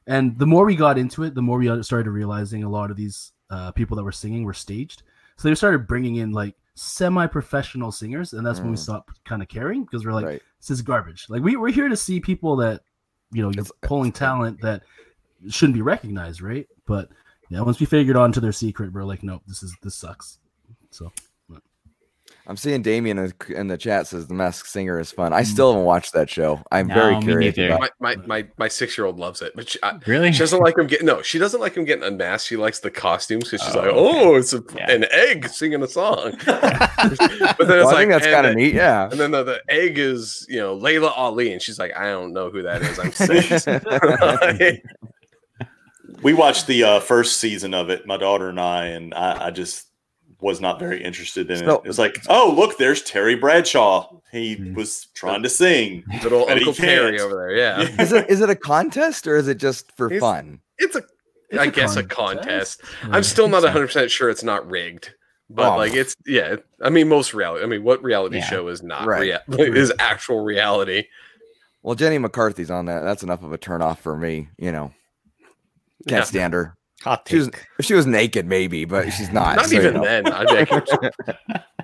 And the more we got into it, the more we started realizing a lot of these uh, people that were singing were staged. So they started bringing in like semi-professional singers, and that's when we Mm. stopped kind of caring because we're like, right. this is garbage. Like we we're here to see people that you know you're It's- pulling talent that shouldn't be recognized, right? But yeah, once we figured on to their secret, we're like, no, this is this sucks. So I'm seeing Damien in the- chat says the Masked Singer is fun. I still haven't watched that show. I'm very No, me curious. About, My my my, my six year old loves it, but she, I, Really? she doesn't like him getting no. She doesn't like him getting unmasked. She likes the costumes because she's Oh, like, okay. oh, it's a, Yeah. an egg singing a song. [LAUGHS] but then it's well, I like, think that's kind of neat. Yeah. And then the, the egg is you know Laila Ali, and she's like, I don't know who that is. I'm six. [LAUGHS] [LAUGHS] We watched the uh, first season of it, my daughter and I, and I, I just was not very interested in So- it. It was like, oh, look, there's Terry Bradshaw. He Hmm. was trying to sing. Little Uncle Perry can't. over there. Yeah. Is it is it a contest or is it just for He's- fun? It's a, It's I a guess, a contest. contest. Yeah, I'm still not 100 percent sure it's not rigged, but Oh. like it's yeah. I mean, most reality. I mean, what reality Yeah. show is not Right. rea- [LAUGHS] is actual reality? Well, Jenny McCarthy's on that. That's enough of a turnoff for me. You know, can't Yeah. stand her. Hot She was, if she was naked, maybe, but she's [LAUGHS] not. Not so, you even know. then. I think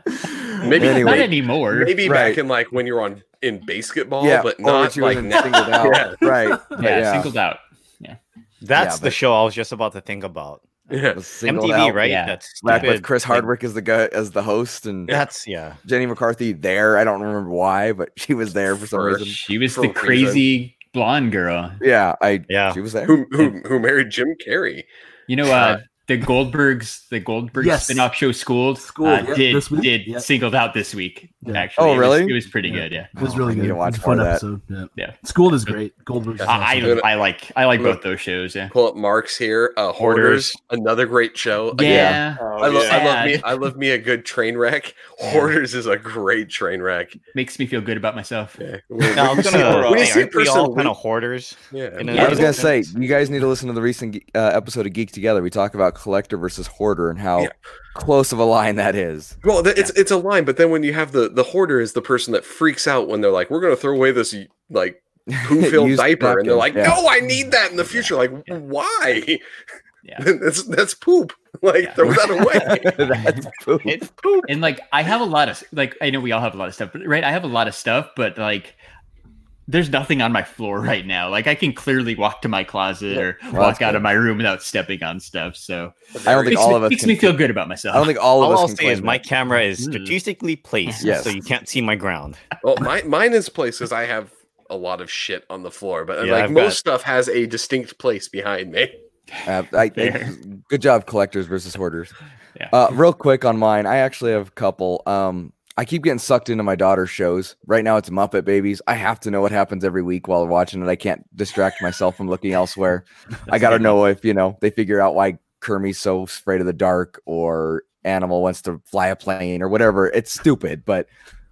[LAUGHS] maybe Anyway. Not anymore. maybe Right. back in like when you were on in basketball, yeah, but oh, or not she like wasn't singled out. [LAUGHS] Yeah. Right. but yeah, singled out. Yeah. That's Yeah, the but- show I was just about to think about. Yeah. was MTV, out. right? Yeah. That's Back with Chris Hardwick as the guy as the host and That's yeah. Jenny McCarthy there. I don't remember why, but she was there for some For reason. She was For the crazy reason. Crazy blonde girl. Yeah, I Yeah. she was there. Who, who who married Jim Carrey? You know, uh, the Goldbergs, the Goldberg Yes. spin-off show Schooled, Schooled, uh, yeah, did this did yeah. singled out this week. Yeah. Actually, Oh, It was- really? It was, pretty Yeah. good. Yeah, It was really good. to watch It's a fun more of that. episode. Yeah. Yeah. School is great. Goldberg's is I, I, awesome. I like I like both those shows. Yeah, Pull up Marks here. Uh, Hoarders, another great show. Again, yeah. Oh, I, lo- yeah. I love me. I love me a good train wreck. Hoarders is a great train wreck. Makes me feel good about myself. Yeah. No, I was see- gonna. when you say, see a aren't we all kind of hoarders? Yeah. Yeah, I was gonna say you guys need to listen to the recent uh, episode of Geek Together. We talk about collector versus hoarder and how Yeah. close of a line that is. Well, th- it's it's a line, but then when you have the the hoarder is the person that freaks out when they're like, "We're going to throw away this like poo-filled [LAUGHS] Used diaper," and they're like, yeah. "No, I need that in the future." Like, why? Yeah. [LAUGHS] that's that's poop. [LAUGHS] Like, Yeah. throw that away. That's poop. It's poop. And like I have a lot of like I know we all have a lot of stuff, but right, I have a lot of stuff, but like there's nothing on my floor right now. Like I can clearly walk to my closet or Well, walk that's out good. of my room without stepping on stuff. So I don't think all me, of us makes can me feel good about myself. I don't think all of All us I'll can say is claim my camera is Mm. strategically placed, Yes. so you can't see my ground. well, my, mine is places I have a lot of shit on the floor, but Yeah, like I've most got- stuff has a distinct place behind me. Uh, I, I- good job, collectors versus hoarders. Yeah. Uh, real quick on mine, I actually have a couple. Um, I keep getting sucked into my daughter's shows. Right now, it's Muppet Babies. I have to know what happens every week while watching it. I can't distract myself from looking elsewhere. [LAUGHS] I got to know if you know they figure out why Kermit's so afraid of the dark, or Animal wants to fly a plane, or whatever. It's stupid, but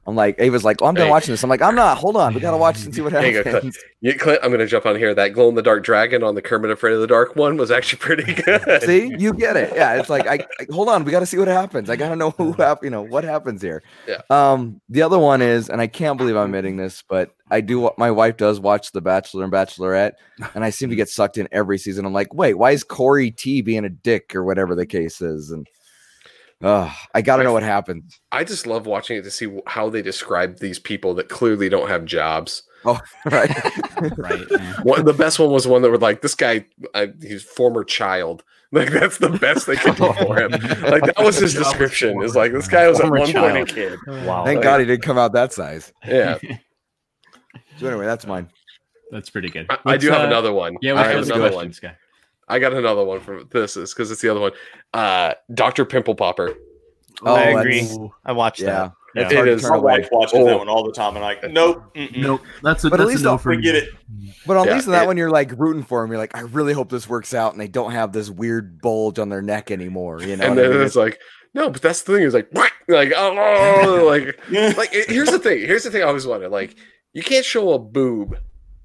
I'm like, Ava's like, oh, I'm done Hey. watching this. I'm like, I'm not. Hold on, we gotta watch and see what happens. Hey, go, Clint. You, I'm going to jump on here. That glow in the dark dragon on the Kermit Afraid of the Dark one was actually pretty [LAUGHS] good. See, you get it. Yeah, it's like I, I hold on, we got to see what happens. I got to know who [LAUGHS] hap- you know what happens here. Yeah. Um, the other one is, and I can't believe I'm admitting this, but I do. My wife does watch The Bachelor and Bachelorette, and I seem to [LAUGHS] get sucked in every season. I'm like, wait, why is Corey T being a dick or whatever the case is? And uh, I got to know what happens. I just love watching it to see how they describe these people that clearly don't have jobs. Oh, [LAUGHS] right. right. [LAUGHS] yeah. One, the best one was one that were like, "This guy, I, he's former child." [LAUGHS] Like that's the best they could do for him. Like that was his description. Is like this guy was at Former one point a kid. Wow. Thank Like- God he didn't come out that size. Yeah, So anyway, that's mine. That's pretty good. I, I What's, do have uh, another one. Yeah, I what's have another one. questions, guy? I got another one from this is because it's the other one. Uh, Doctor Pimple Popper. Oh, I agree. I watched Yeah. that. It's It hard to My away. wife watches Oh. that one all the time, and I'm like, nope, mm-mm. Nope. That's a, But at that's least a no I'll for me. forget it. But at Yeah, least in that it- one, you're like rooting for him. You're like, I really hope this works out, and they don't have this weird bulge on their neck anymore. You know, and what I then mean? it's like, no, but that's the thing. Is like, like, oh, [LAUGHS] like, [LAUGHS] like. Here's the thing. Here's the thing. I always wanted. Like, you can't show a boob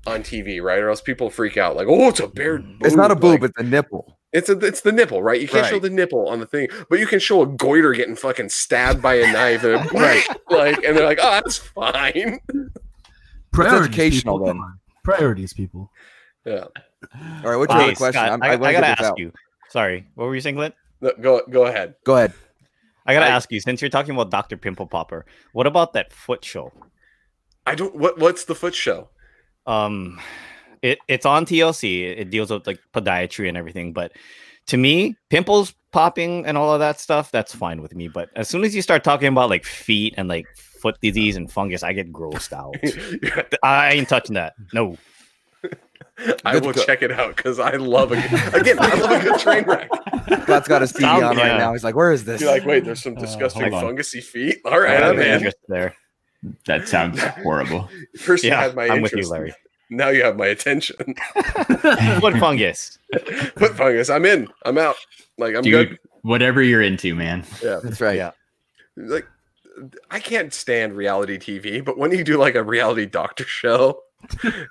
on TV, right? Or else people freak out. Like, oh, it's a bare. Boob. it's not a boob, Like, it's a nipple. it's a, it's the nipple, right? You can't show the nipple on the thing, but you can show a goiter getting fucking stabbed by a knife, and [LAUGHS] Right. like, and they're like, oh, that's fine. Priorities, educational people. then. Priorities, people. Yeah. All right, what's your Okay, other question? Scott, I'm- I, wanna I gotta ask out. you. Sorry, what were you saying, Clint? No, go go ahead. Go ahead. I gotta I- ask you. Since you're talking about Doctor Pimple Popper, what about that foot show? I don't. What what's the foot show? Um it it's on TLC. It deals with like podiatry and everything, but to me, pimples popping and all of that stuff, that's fine with me. But as soon as you start talking about like feet and like foot disease and fungus, I get grossed out. [LAUGHS] I ain't touching that. No. [LAUGHS] I Good will go- check it out because I love a good, [LAUGHS] again. I love a good train wreck. Scott's got his TV on yeah. right now. He's like, "Where is this?" You're like, wait, there's some Uh, disgusting hold on. fungusy feet. All right, I I'm have in. there. That sounds [LAUGHS] horrible. First, you Yeah, had my I'm with interest. you, Larry. Now you have my attention. [LAUGHS] [LAUGHS] what fungus. what fungus. I'm in. I'm out. Like I'm Dude, good. whatever you're into, man. Yeah. That's right. Yeah. Like I can't stand reality TV, but when you do like a reality doctor show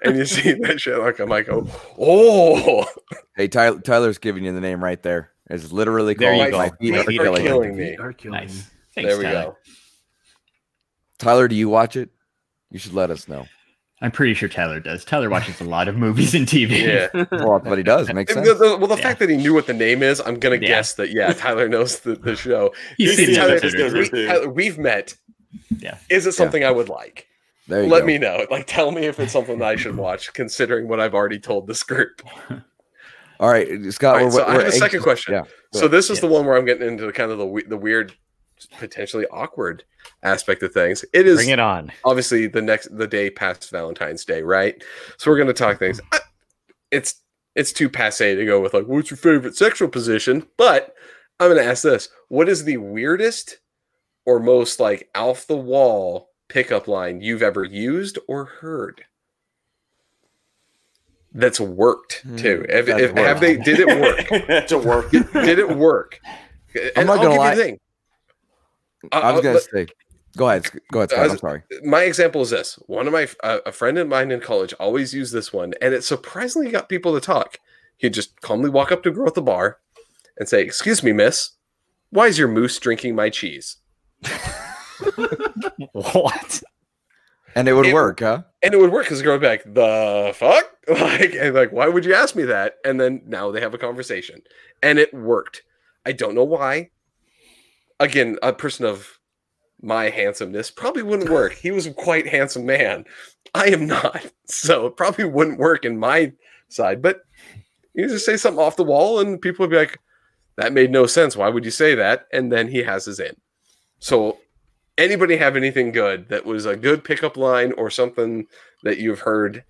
and you see that shit, like I'm like, oh, oh, Hey, Tyler, Tyler's giving you the name right there. It's literally There called you go. My Feet Are Are Killing Me. Killing Me. Feet are killing me. Nice. Thanks, there we Tyler. go. Tyler, do you watch it? You should let us know. I'm pretty sure Tyler does. Tyler watches a lot of movies and TV. Yeah. [LAUGHS] Well, that's what he does. Makes [LAUGHS] The- sense. the- well, the Yeah. fact that he knew what the name is, I'm gonna Yeah. guess that yeah, [LAUGHS] Tyler knows the, the show. He's seen the Tyler, episode or episode two. we, Tyler, we've met. Yeah. Is it something I would like? There you Let go. me know. Like, tell me if it's something that I should watch, considering what I've already told this group. All right, Scott. All right, we're, so I we're have a second anxious- question. Yeah. So this is Yeah. the one where I'm getting into kind of the the weird, potentially awkward aspect of things. It is Bring it on. obviously the next the day past Valentine's Day, right? So we're gonna talk things. It's it's too passe to go with like, what's your favorite sexual position? But I'm gonna ask this: What is the weirdest or most like off the wall pickup line you've ever used or heard? That's worked too. Hmm, If, that's if- have they? Did it work? [LAUGHS] That's a work. did it work? And not I'll gonna give lie. You. I was gonna say. Go ahead. Go ahead, I Scott. was- I'm sorry. my example is this one of my uh, a friend of mine in college always used this one and it surprisingly got people to talk he'd just calmly walk up to a girl at the bar and say excuse me miss why is your moose drinking my cheese [LAUGHS] [LAUGHS] What? And it would It- work, huh? and it would work because the girl would be like the fuck [LAUGHS] like and like why would you ask me that and then now they have a conversation and it worked i don't know why again a person of my handsomeness probably wouldn't work. He was a quite handsome man. I am not. [LAUGHS] So it probably wouldn't work in my side. But you just say something off the wall and people would be like that made no sense. Why would you say that? And then he has his in so anybody have anything good that was a good pickup line or something that you've heard?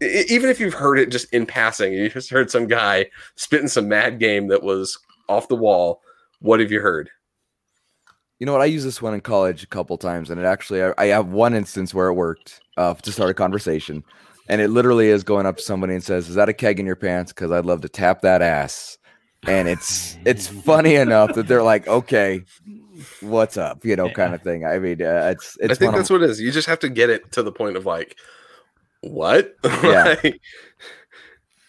Even if you've heard it just in passing you just heard some guy spitting some mad game that was off the wall what have you heard You know what? I used this one in college a couple times, and it actually I, I have one instance where it worked uh, to start a conversation, and it literally is going up to somebody and says, "Is that a keg in your pants? Because I'd love to tap that ass." And it's it's funny enough that they're like, "Okay, what's up?" You know, kind of thing. I mean, uh, it's it's i think one of- that's what it is you just have to get it to the point of like what [LAUGHS] Yeah. Like,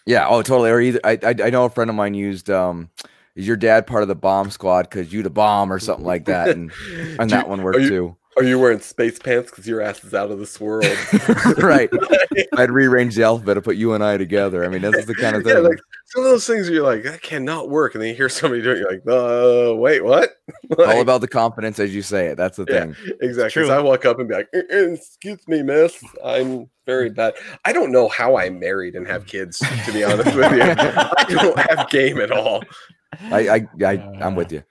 Yeah. Oh, totally. Or either I, I I know a friend of mine used um, is your dad part of the bomb squad because you the bomb or something like that, and [LAUGHS] and Do- that one worked are you- too. are you wearing space pants because your ass is out of this world [LAUGHS] right. [LAUGHS] I'd rearrange the alphabet to put you and I together. I mean, this is the kind of thing. yeah like some of those things you're like that cannot work and then you hear somebody doing it you're like uh wait what all about the confidence as you say it. That's the Yeah. thing. Exactly. 'cause True. I walk up and be like, "Eh, eh, "Excuse me, miss. I'm very bad. I don't know how I'm married and have kids. To be honest with you, I don't have game at all. I I, I I'm with you.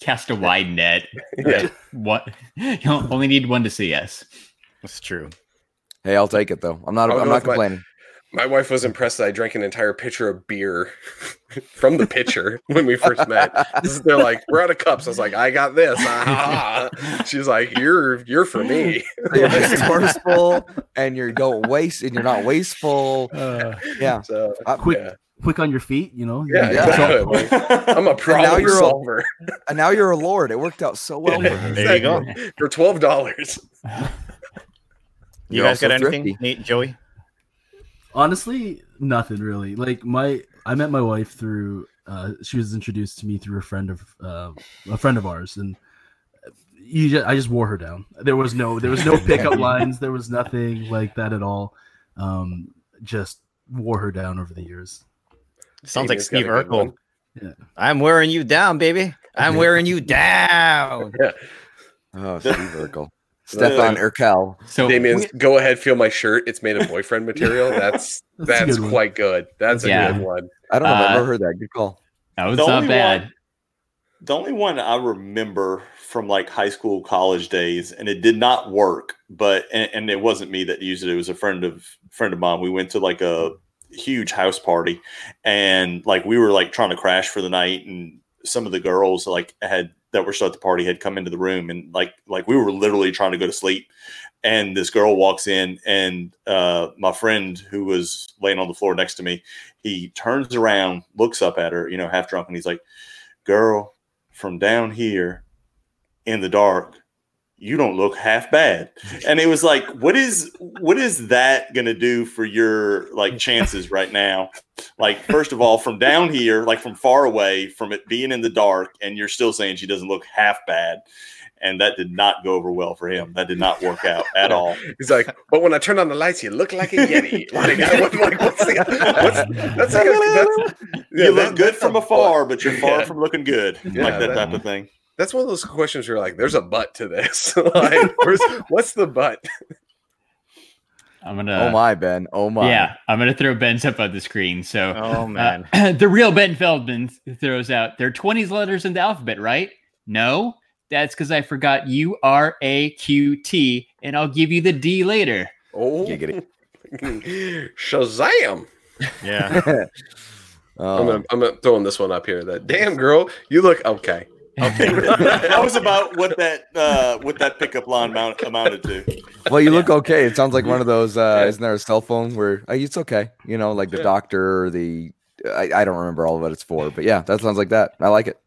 Cast a wide net. [LAUGHS] Yeah. What? You only need one to see us. That's true. Hey, I'll take it though. I'm not I'll I'm not with my- complaining. My wife was impressed that I drank an entire pitcher of beer [LAUGHS] from the pitcher when we first met. They're like, "We're out of cups." I was like, "I got this." Ah. She's like, "You're you're for me." [LAUGHS] You're resourceful and you don't waste and you're not wasteful. Uh, Yeah. So, Uh, quick, yeah, quick on your feet. You know. yeah, Yeah. exactly. [LAUGHS] I'm a problem you're a- solver [LAUGHS] And now you're a lord. It worked out so [LAUGHS] well for her. There you go. for twelve dollars. You guys got anything, thrifty. Nate, Joey? Honestly, nothing really. Like my, I met my wife through. Uh, she was introduced to me through a friend of uh, a friend of ours, and you just, I just wore her down. There was no, there was no pickup lines. There was nothing like that at all. Um, just wore her down over the years. Sounds like Damien's got a Steve Urkel. one. I'm wearing you down, baby. I'm wearing you down. [LAUGHS] Oh, Steve Urkel. [LAUGHS] Stefan Urkel. So Damien's go ahead, feel my shirt. It's made of [LAUGHS] boyfriend material. That's That's that's good one. quite good. That's a Yeah. good one. I don't know. I've Uh, never heard that. Good call. that was The not only bad. one- The only one I remember from like high school, college days, and it did not work. But and, and it wasn't me that used it. It was a friend of friend of mine. We went to like a huge house party, and like we were like trying to crash for the night, and some of the girls like had that were still at the party had come into the room, and like like we were literally trying to go to sleep. And this girl walks in, and uh, my friend who was laying on the floor next to me, he turns around, looks up at her, you know, half drunk, and he's like, "Girl, from down here, in the dark, you don't look half bad. And it was like, what is what is that gonna do for your like chances right now? Like, first of all, from down here, like from far away, from it being in the dark, and you're still saying she doesn't look half bad. And that did not go over well for him. That did not work out at all. He's like, but when I turn on the lights, you look like a yeti. [LAUGHS] like, [LAUGHS] what, like, what's the, what's, that's like a, that's, yeah, you look that- good from afar, but you're far Yeah. from looking good. Yeah, like that that- type of thing. That's one of those questions where you're like, there's a butt to this. [LAUGHS] like, where's, [LAUGHS] what's the butt? I'm gonna. oh my, Ben. Oh my. Yeah, I'm gonna throw Ben's up on the screen. So Oh man. Uh, [CLEARS THROAT] the real Ben Feldman throws out there are 20 letters in the alphabet, right? No, that's because I forgot U R A Q T, and I'll give you the D later. Oh, Giggity. [LAUGHS] Shazam! yeah. I'm, Oh, gonna, I'm gonna throwing this one up here. That damn girl, you look okay. Okay. [LAUGHS] that was about what that uh, what that pickup line amount, amounted to. well, you look okay. It sounds like one of those. Uh, Yeah. Isn't there a cell phone where uh, it's okay? You know, like the Yeah. doctor or the. I, I don't remember all of what it's for, but yeah, that sounds like that. I like it.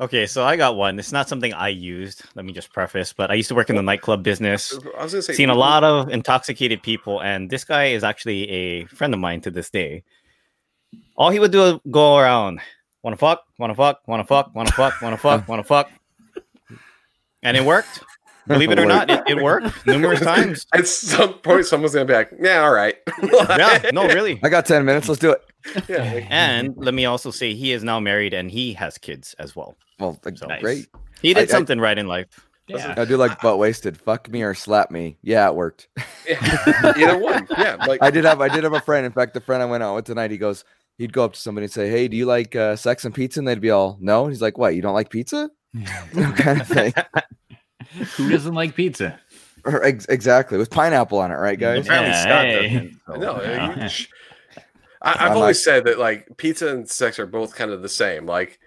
Okay, so I got one. It's not something I used. Let me just preface, but I used to work in the nightclub business. I was gonna say, Seen a lot of intoxicated people, and this guy is actually a friend of mine to this day. All he would do is go around, wanna fuck, wanna fuck, wanna fuck, wanna fuck, wanna fuck, wanna fuck, and it worked. Believe it or not, it, it worked numerous times. At some point, someone's gonna be like, "Yeah, all right." [LAUGHS] Yeah, no, really. I got ten minutes. Let's do it. yeah, [LAUGHS] And let me also say, he is now married and he has kids as well. Well, like, So- great. He did I- I- something right in life. Yeah. I do like butt wasted. Fuck me or slap me. Yeah, it worked. Yeah. [LAUGHS] either one. Yeah, like I did have I did have a friend. In fact, the friend I went out with tonight, he goes, he'd go up to somebody and say, "Hey, do you like uh, sex and pizza?" And they'd be all, "No." And he's like, "What? You don't like pizza?" [LAUGHS] kind of thing. [LAUGHS] Who doesn't like pizza? Or ex- exactly with pineapple on it, right, guys? Apparently Yeah, Scott hey. No, Yeah. [LAUGHS] I, I've I'm always like- said that like pizza and sex are both kind of the same. Like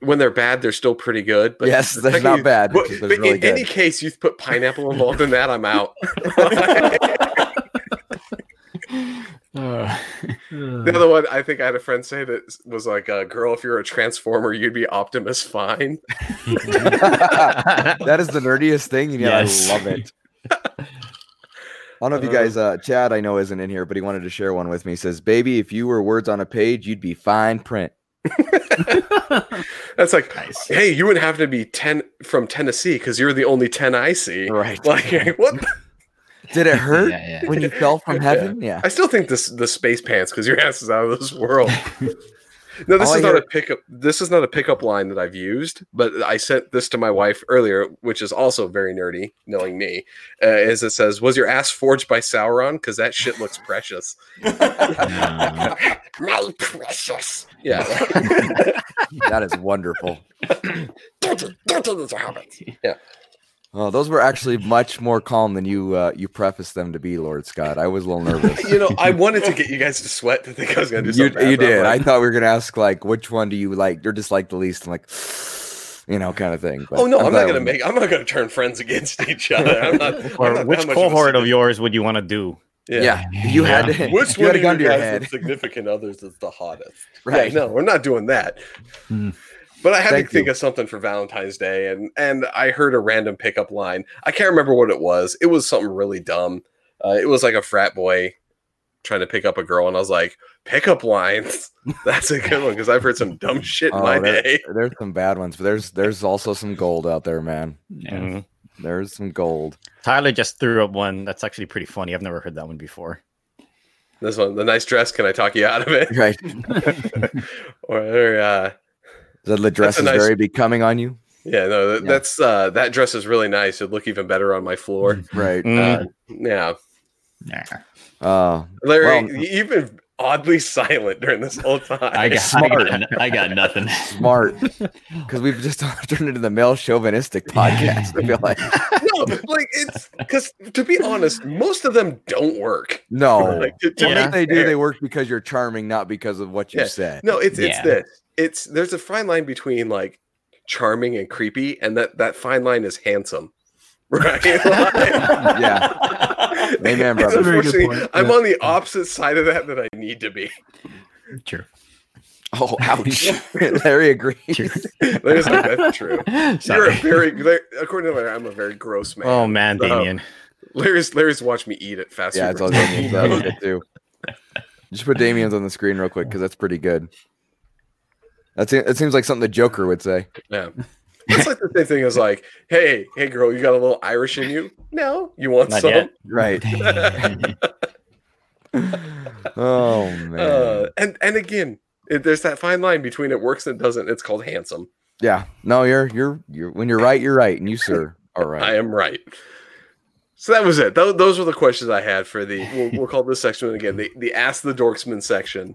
when they're bad, they're still pretty good. But yes, they're not you- bad. But, but really in any case, you put pineapple involved in that, I'm out. Uh, the other one, I think I had a friend say that was like, uh, "Girl, if you're a transformer, you'd be Optimus Fine." [LAUGHS] that is the nerdiest thing, and yeah, Yes. I love it. I don't know if you guys, uh, Chad, I know isn't in here, but he wanted to share one with me. He says, "Baby, if you were words on a page, you'd be fine print." [LAUGHS] [LAUGHS] That's like, Nice. hey, you would have to be ten from Tennessee because you're the only ten I see. Right? Like, what? Did it [LAUGHS] hurt Yeah, yeah. when you fell from heaven? Yeah. I still think this the space pants because your [LAUGHS] ass is out of this world. [LAUGHS] no, this All I is not hear- a pickup. This is not a pickup line that I've used, but I sent this to my wife earlier, which is also very nerdy, knowing me. Uh, as it says, "Was your ass forged by Sauron? Because that shit looks precious." My precious. Yeah. That is wonderful. Don't do- don't do this to Hobbits. Yeah. Oh, those were actually much more calm than you uh, you prefaced them to be, Lord Scott. I was a little nervous. [LAUGHS] You know, I wanted to get you guys to sweat to think I was going to do you, something. bad, you but I'm did. I thought we were gonna ask like which one do you like or dislike the least? I'm like, [SIGHS] you know, kind of thing. But oh no, I'm, glad not going to make. I'm not going to turn friends against [LAUGHS] each other. I'm not. I'm Or not which that much of cohort of yours would you want to do? Yeah, if you had to. [LAUGHS] Which you one had of gun you to your guys head. significant others is the hottest? Right. Yeah, no, we're not doing that. Hmm. But I had Thank to think you. of something for Valentine's Day, and and I heard a random pickup line. I can't remember what it was. It was something really dumb. Uh, it was like a frat boy trying to pick up a girl, and I was like, pickup lines. [LAUGHS] That's a good one because I've heard some dumb [LAUGHS] shit in Oh, my there- day. There's some bad ones, but there's there's also some gold out there, man. Yeah. Mhm. There's some gold. Tyler just threw up one that's actually pretty funny. I've never heard that one before. This one, the nice dress. Can I talk you out of it? Right. or, [LAUGHS] or, uh, The, the dress is nice- very becoming on you. yeah, no, that, Yeah. that's uh, that dress is really nice. It'd look even better on my floor. [LAUGHS] Right. Mm. Uh, yeah, Yeah. Uh, Larry, Well- you've been oddly silent during this whole [LAUGHS] time. I got, I got, I got nothing. smart. [LAUGHS] Because we've just turned into the male chauvinistic podcast. I feel like no, like it's because to be honest, most of them don't work. no. Like, to, to Yeah. be they do, they work because you're charming, not because of what you Yeah. said. No, it's it's Yeah. this. It's there's a fine line between like charming and creepy, and that that fine line is handsome. [LAUGHS] Right? [LAUGHS] Yeah. Amen, brother. Very good unfortunately, point. I'm Yeah. on the opposite side of that that I need to be. True. Oh, ouch. [LAUGHS] Larry agrees. There's that's true. You're a very, Larry- according to Larry, I'm a very gross man. Oh man, So, Damien. Larry's Larry's watched me eat at fast Yeah, food. it's all restaurants. Damien's. That was good too. Just put Damien's on the screen real quick because that's pretty good. That's it. Seems like something the Joker would say. Yeah. It's like the same thing as like, hey, hey, girl, you got a little Irish in you? No, you want Not some? yet. Right. [LAUGHS] [LAUGHS] oh man. Uh, and and again, it, there's that fine line between it works and it doesn't. It's called handsome. yeah. No, you're you're you're when you're right, you're right, and you sir are right. [LAUGHS] I am right. So that was it. Tho- those were the questions I had for the. We'll, we'll call this section again the the Ask the Dorksmen section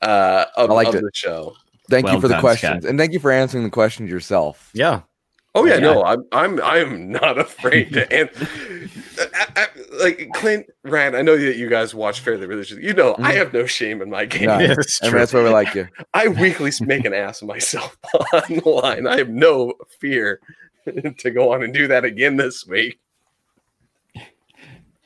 uh, of, I liked of it. the show. Thank Well you for the questions, Scott. and thank you for answering the questions yourself. Yeah. Oh yeah, Yeah. no, I'm I'm I'm not [LAUGHS] afraid to and [LAUGHS] like Clint Rand. I know that you guys watch fairly religiously. You know, I mm. have no shame in my game. No, Yeah, that's I mean, that's why we like you. [LAUGHS] I weekly make an ass of myself on the line. I have no fear to go on and do that again this week.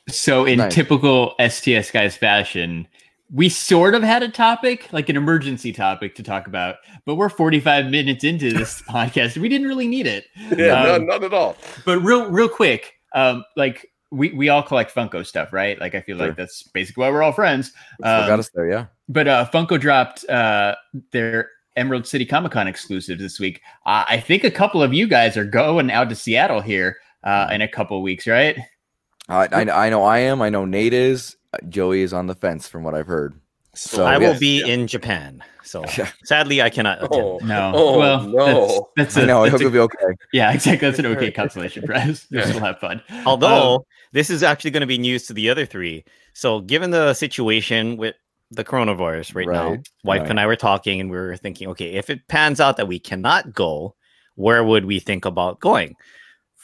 So, in Nice. typical STS guys fashion, we sort of had a topic, like an emergency topic to talk about, but we're 45 minutes into this [LAUGHS] podcast. We didn't really need it. Yeah, no, Um, not at all. But real, real quick, um, like we, we all collect Funko stuff, right? Like I feel Sure. like that's basically why we're all friends. Still got Um, us there, yeah. but uh, Funko dropped uh, their Emerald City Comic Con exclusive this week. Uh, I think a couple of you guys are going out to Seattle here uh, in a couple of weeks, right? I, I I know I am. I know Nate is. Joey is on the fence, from what I've heard. So I will yes. be in Japan. So [LAUGHS] Yeah. sadly, I cannot attend. Oh, No. Oh, well, no. That's, that's I a, know. I that's hope a- you'll be okay. yeah, exactly. That's an okay [LAUGHS] consolation prize. Yeah. [LAUGHS] We'll have fun. Although Um, this is actually going to be news to the other three. So, given the situation with the coronavirus right, now, wife right. and I were talking and we were thinking, okay, if it pans out that we cannot go, where would we think about going?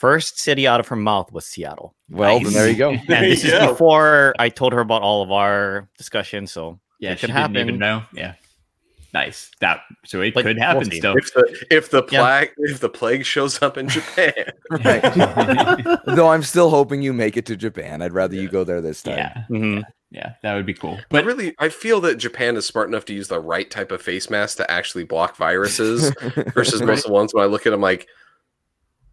First city out of her mouth was Seattle. Well, then there you go. [LAUGHS] And this is [LAUGHS] go. before I told her about all of our discussion. So, yeah, it she could didn't even happen. know. Yeah, nice. That so it But could we'll happen still. If the if the Yeah. plague if the plague shows up in Japan, [LAUGHS] Right. Though I'm still hoping you make it to Japan. I'd rather you go there this time. yeah, mhm. yeah, that would be cool. but But really, I feel that Japan is smart enough to use the right type of face mask to actually block viruses versus most of the ones when I look at them like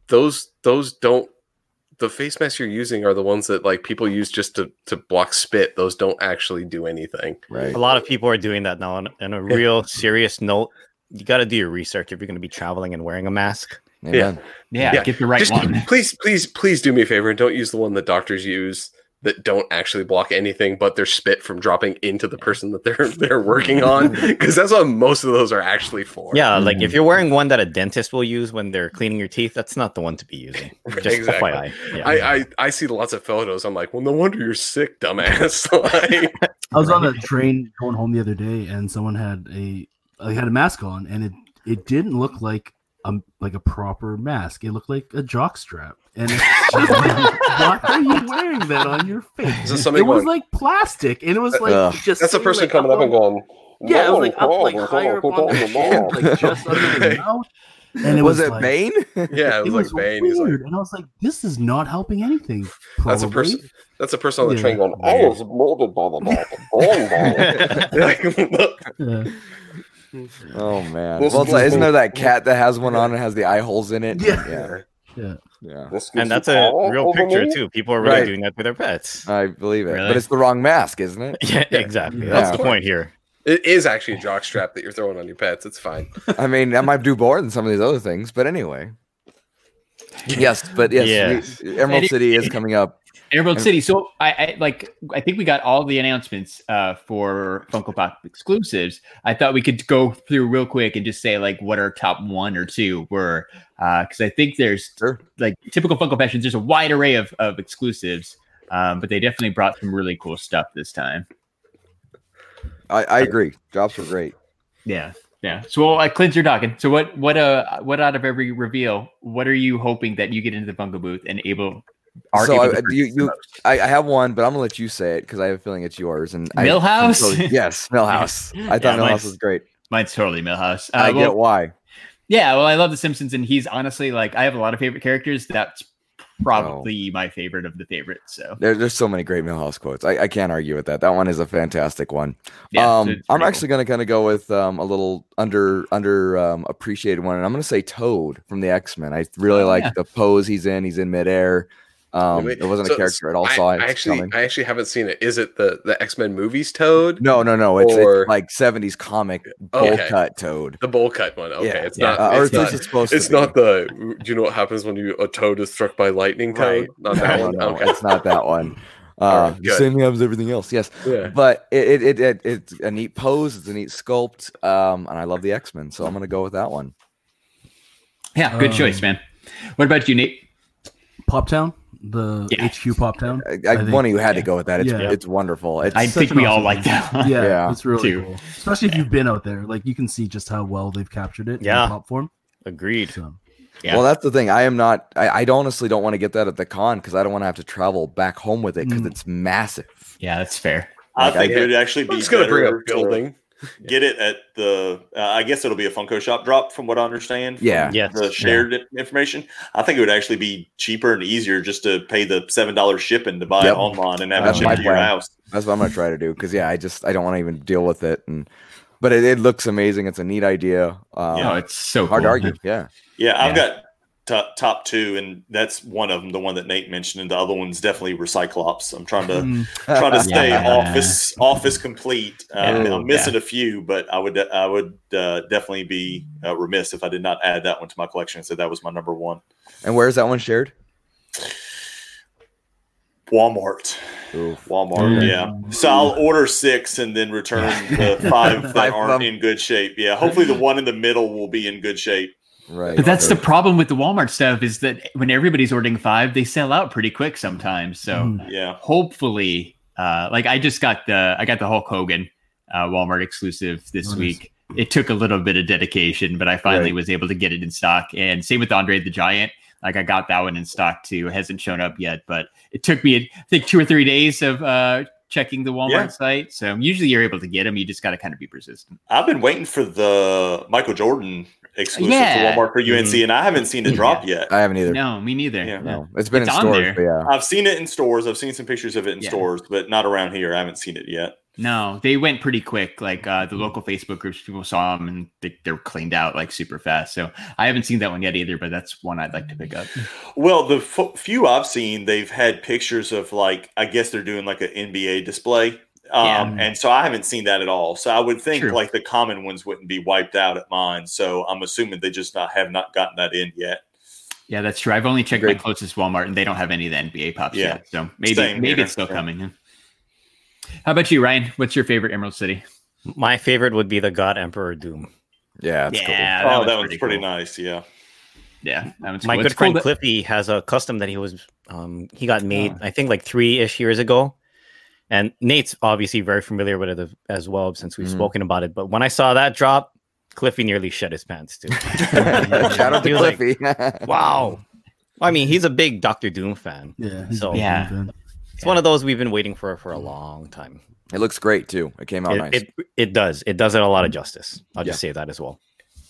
those those don't the face masks you're using are the ones that like people use just to to block spit. Those don't actually do anything. right. a lot of people are doing that now. On, on a real serious note, you got to do your research if you're going to be traveling and wearing a mask. Amen. yeah, Yeah, get the right Just one. please, please, please do me a favor and don't use the one that doctors use that don't actually block anything but their spit from dropping into the person that they're they're working on [LAUGHS] because that's what most of those are actually for. Yeah, like Mm-hmm. if you're wearing one that a dentist will use when they're cleaning your teeth, that's not the one to be using. [LAUGHS] Just Exactly. FYI. Yeah. I, I I see lots of photos. I'm like, well, no wonder you're sick, dumbass. [LAUGHS] like, I was on a train going home the other day, and someone had a they had a mask on, and it it didn't look like um like a proper mask. It looked like a jock strap, and it's just why are you wearing that on your face? Is this somebody It was like plastic, and it was like Ugh. just that's a person like, coming up and going. Yeah, it was like up like no, higher up on the no, like just under the [LAUGHS] mouth. And it was, was, it like, Bane? [LAUGHS] Yeah, it It was was like Bane. He's like, weird, and I was like, "This is not helping anything." That's a person- that's a person on the Yeah. train going, I was molded by the back. [LAUGHS] Yeah. [LAUGHS] Oh man. This Well, is it's like, isn't there that [LAUGHS] cat that has one on and has the eye holes in it? Yeah. Yeah. Yeah. Yeah. and that's a real picture too. People are really Right. doing that with their pets. I believe it. Really? But it's the wrong mask, isn't it? [LAUGHS] Yeah, exactly. Yeah. That's the point here. It is actually a jock strap that you're throwing on your pets. It's fine. I mean, that might do more than some of these other things, but anyway. Yes, but yes, Yes. we- Emerald City is coming up. Emerald City. So I, I like. I think we got all the announcements uh, for Funko Pop exclusives. I thought we could go through real quick and just say like what our top one or two were, because I think there's Sure. like typical Funko fashions. There's a wide array of of exclusives, um, but they definitely brought some really cool stuff this time. I, I agree. Drops were great. Yeah, yeah. So well, like Clint, you're talking. So what what uh what out of every reveal, what are you hoping that you get into the Funko booth and able So, I- you- you- I, I have one, but I'm gonna let you say it because I have a feeling it's yours. And Milhouse? I'm totally- yes, [LAUGHS] Milhouse. I thought Yeah, Milhouse was great. Mine's totally Milhouse. Uh, I well, get why. Yeah, well, I love The Simpsons, and he's honestly like I have a lot of favorite characters. That's probably my favorite of the favorites. So There, there's so many great Milhouse quotes. I, I can't argue with that. That one is a fantastic one. yeah, um, it's I'm pretty actually going to kind of go with um, a little under under um, appreciated one, and I'm going to say Toad from the X Men. I really Oh, like yeah. the pose he's in. He's in midair. Um, Wait, it wasn't so- a character at all. I, Saw it I actually, coming. I actually haven't seen it. Is it the the X Men movies Toad? No, no, no. It's, Or- it's like 70s comic bowl Okay. cut Toad. The bowl cut one. Okay, Yeah, it's yeah. not. Uh, or it's at not, it's supposed it's to be. not the. Do you know what happens when you a toad is struck by lightning? Toad, Right. not [LAUGHS] that No, one. no, okay, it's not that one. [LAUGHS] Uh, right, the good. same as everything else. Yes, yeah. but it, it, it, it it's a neat pose. It's a neat sculpt. Um, and I love the X Men, so I'm gonna go with that one. Yeah, good Um, choice, man. What about you, Nate? Pop Town, the Yeah. HQ Pop Town. I, I, I one of you had to go with that. It's Yeah. it's wonderful. It's I think an we all like that one. Yeah, Yeah. it's really Too. cool. Especially if you've been out there, like you can see just how well they've captured it Yeah. in pop form. Agreed. So Yeah. Well, that's the thing. I am not. I, I honestly don't want to get that at the con because I don't want to have to travel back home with it because Mm. it's massive. Yeah, that's fair. I Like, I think get- it would actually be I'm just gonna bring better up building. To Get it at the. Uh, I guess it'll be a Funko Shop drop, from what I understand. yeah Yeah. The shared information. I think it would actually be cheaper and easier just to pay the seven dollars shipping to buy Yep. it online and have That's it shipped to your plan. house. That's what I'm gonna try to do because yeah, I just I don't want to even deal with it. And but it, it looks amazing. It's a neat idea. Um, Oh, it's so hard cool. to argue. Yeah. Yeah, I've Yeah. got top, top two, and that's one of them. The one that Nate mentioned, and the other one's definitely Recyclops. I'm trying to mm, trying to [LAUGHS] stay Yeah. office office complete. Uh, Yeah. I'm missing a few, but I would I would uh, definitely be uh, remiss if I did not add that one to my collection. So that was my number one. And where is that one shared? Walmart. Oof. Walmart, Mm. yeah. So I'll order six and then return the [LAUGHS] five that Five aren't in good shape. Yeah, hopefully the one in the middle will be in good shape. Right. But that's the problem with the Walmart stuff is that when everybody's ordering five, they sell out pretty quick sometimes. So mm. Yeah, hopefully, uh, like I just got the I got the Hulk Hogan uh, Walmart exclusive this Nice. week. It took a little bit of dedication, but I finally Right. was able to get it in stock. And same with Andre the Giant. Like I got that one in stock too. It hasn't shown up yet, but it took me I think two or three days of uh, checking the Walmart Yeah. site. So usually you're able to get them. You just got to kind of be persistent. I've been waiting for the Michael Jordan exclusive Yeah. to Walmart for UNC, mm-hmm. and I haven't seen it drop yet. I haven't either. No, me neither. Yeah. No, it's been It's in stores. But yeah. I've seen it in stores. I've seen some pictures of it in Yeah. stores, but not around here. I haven't seen it yet. No, they went pretty quick. Like uh, the local Facebook groups, people saw them and they, they're cleaned out like super fast. So I haven't seen that one yet either, but that's one I'd like to pick up. Well, the f- few I've seen, they've had pictures of like I guess they're doing like an NBA display. Um, Yeah. and so I haven't seen that at all. So I would think True. like the common ones wouldn't be wiped out at mine. So I'm assuming they just not have not gotten that in yet. Yeah, that's true. I've only checked my closest Walmart and they don't have any of the NBA pops Yeah. yet. So maybe Same maybe here. it's still Yeah. coming. Huh? How about you, Ryan? What's your favorite Emerald City? My favorite would be the God Emperor Doom. Yeah. It's yeah, oh, that one's pretty, cool. nice. Yeah. Yeah, that one's My cool. good It's cool friend that- Cliffy has a custom that he was um he got made Oh. I think like three ish years ago, and Nate's obviously very familiar with it as well since we've Mhm. spoken about it. But when I saw that drop, Cliffy nearly shed his pants too. cool. [LAUGHS] Shout out to was like, Cliffy. wow. I mean, he's a big Doctor Doom fan. Yeah. So- Yeah. fan. It's one of those we've been waiting for for a long time. It looks great too. It came out it, nice. it it does. It does it a lot of justice. I'll just say that as well.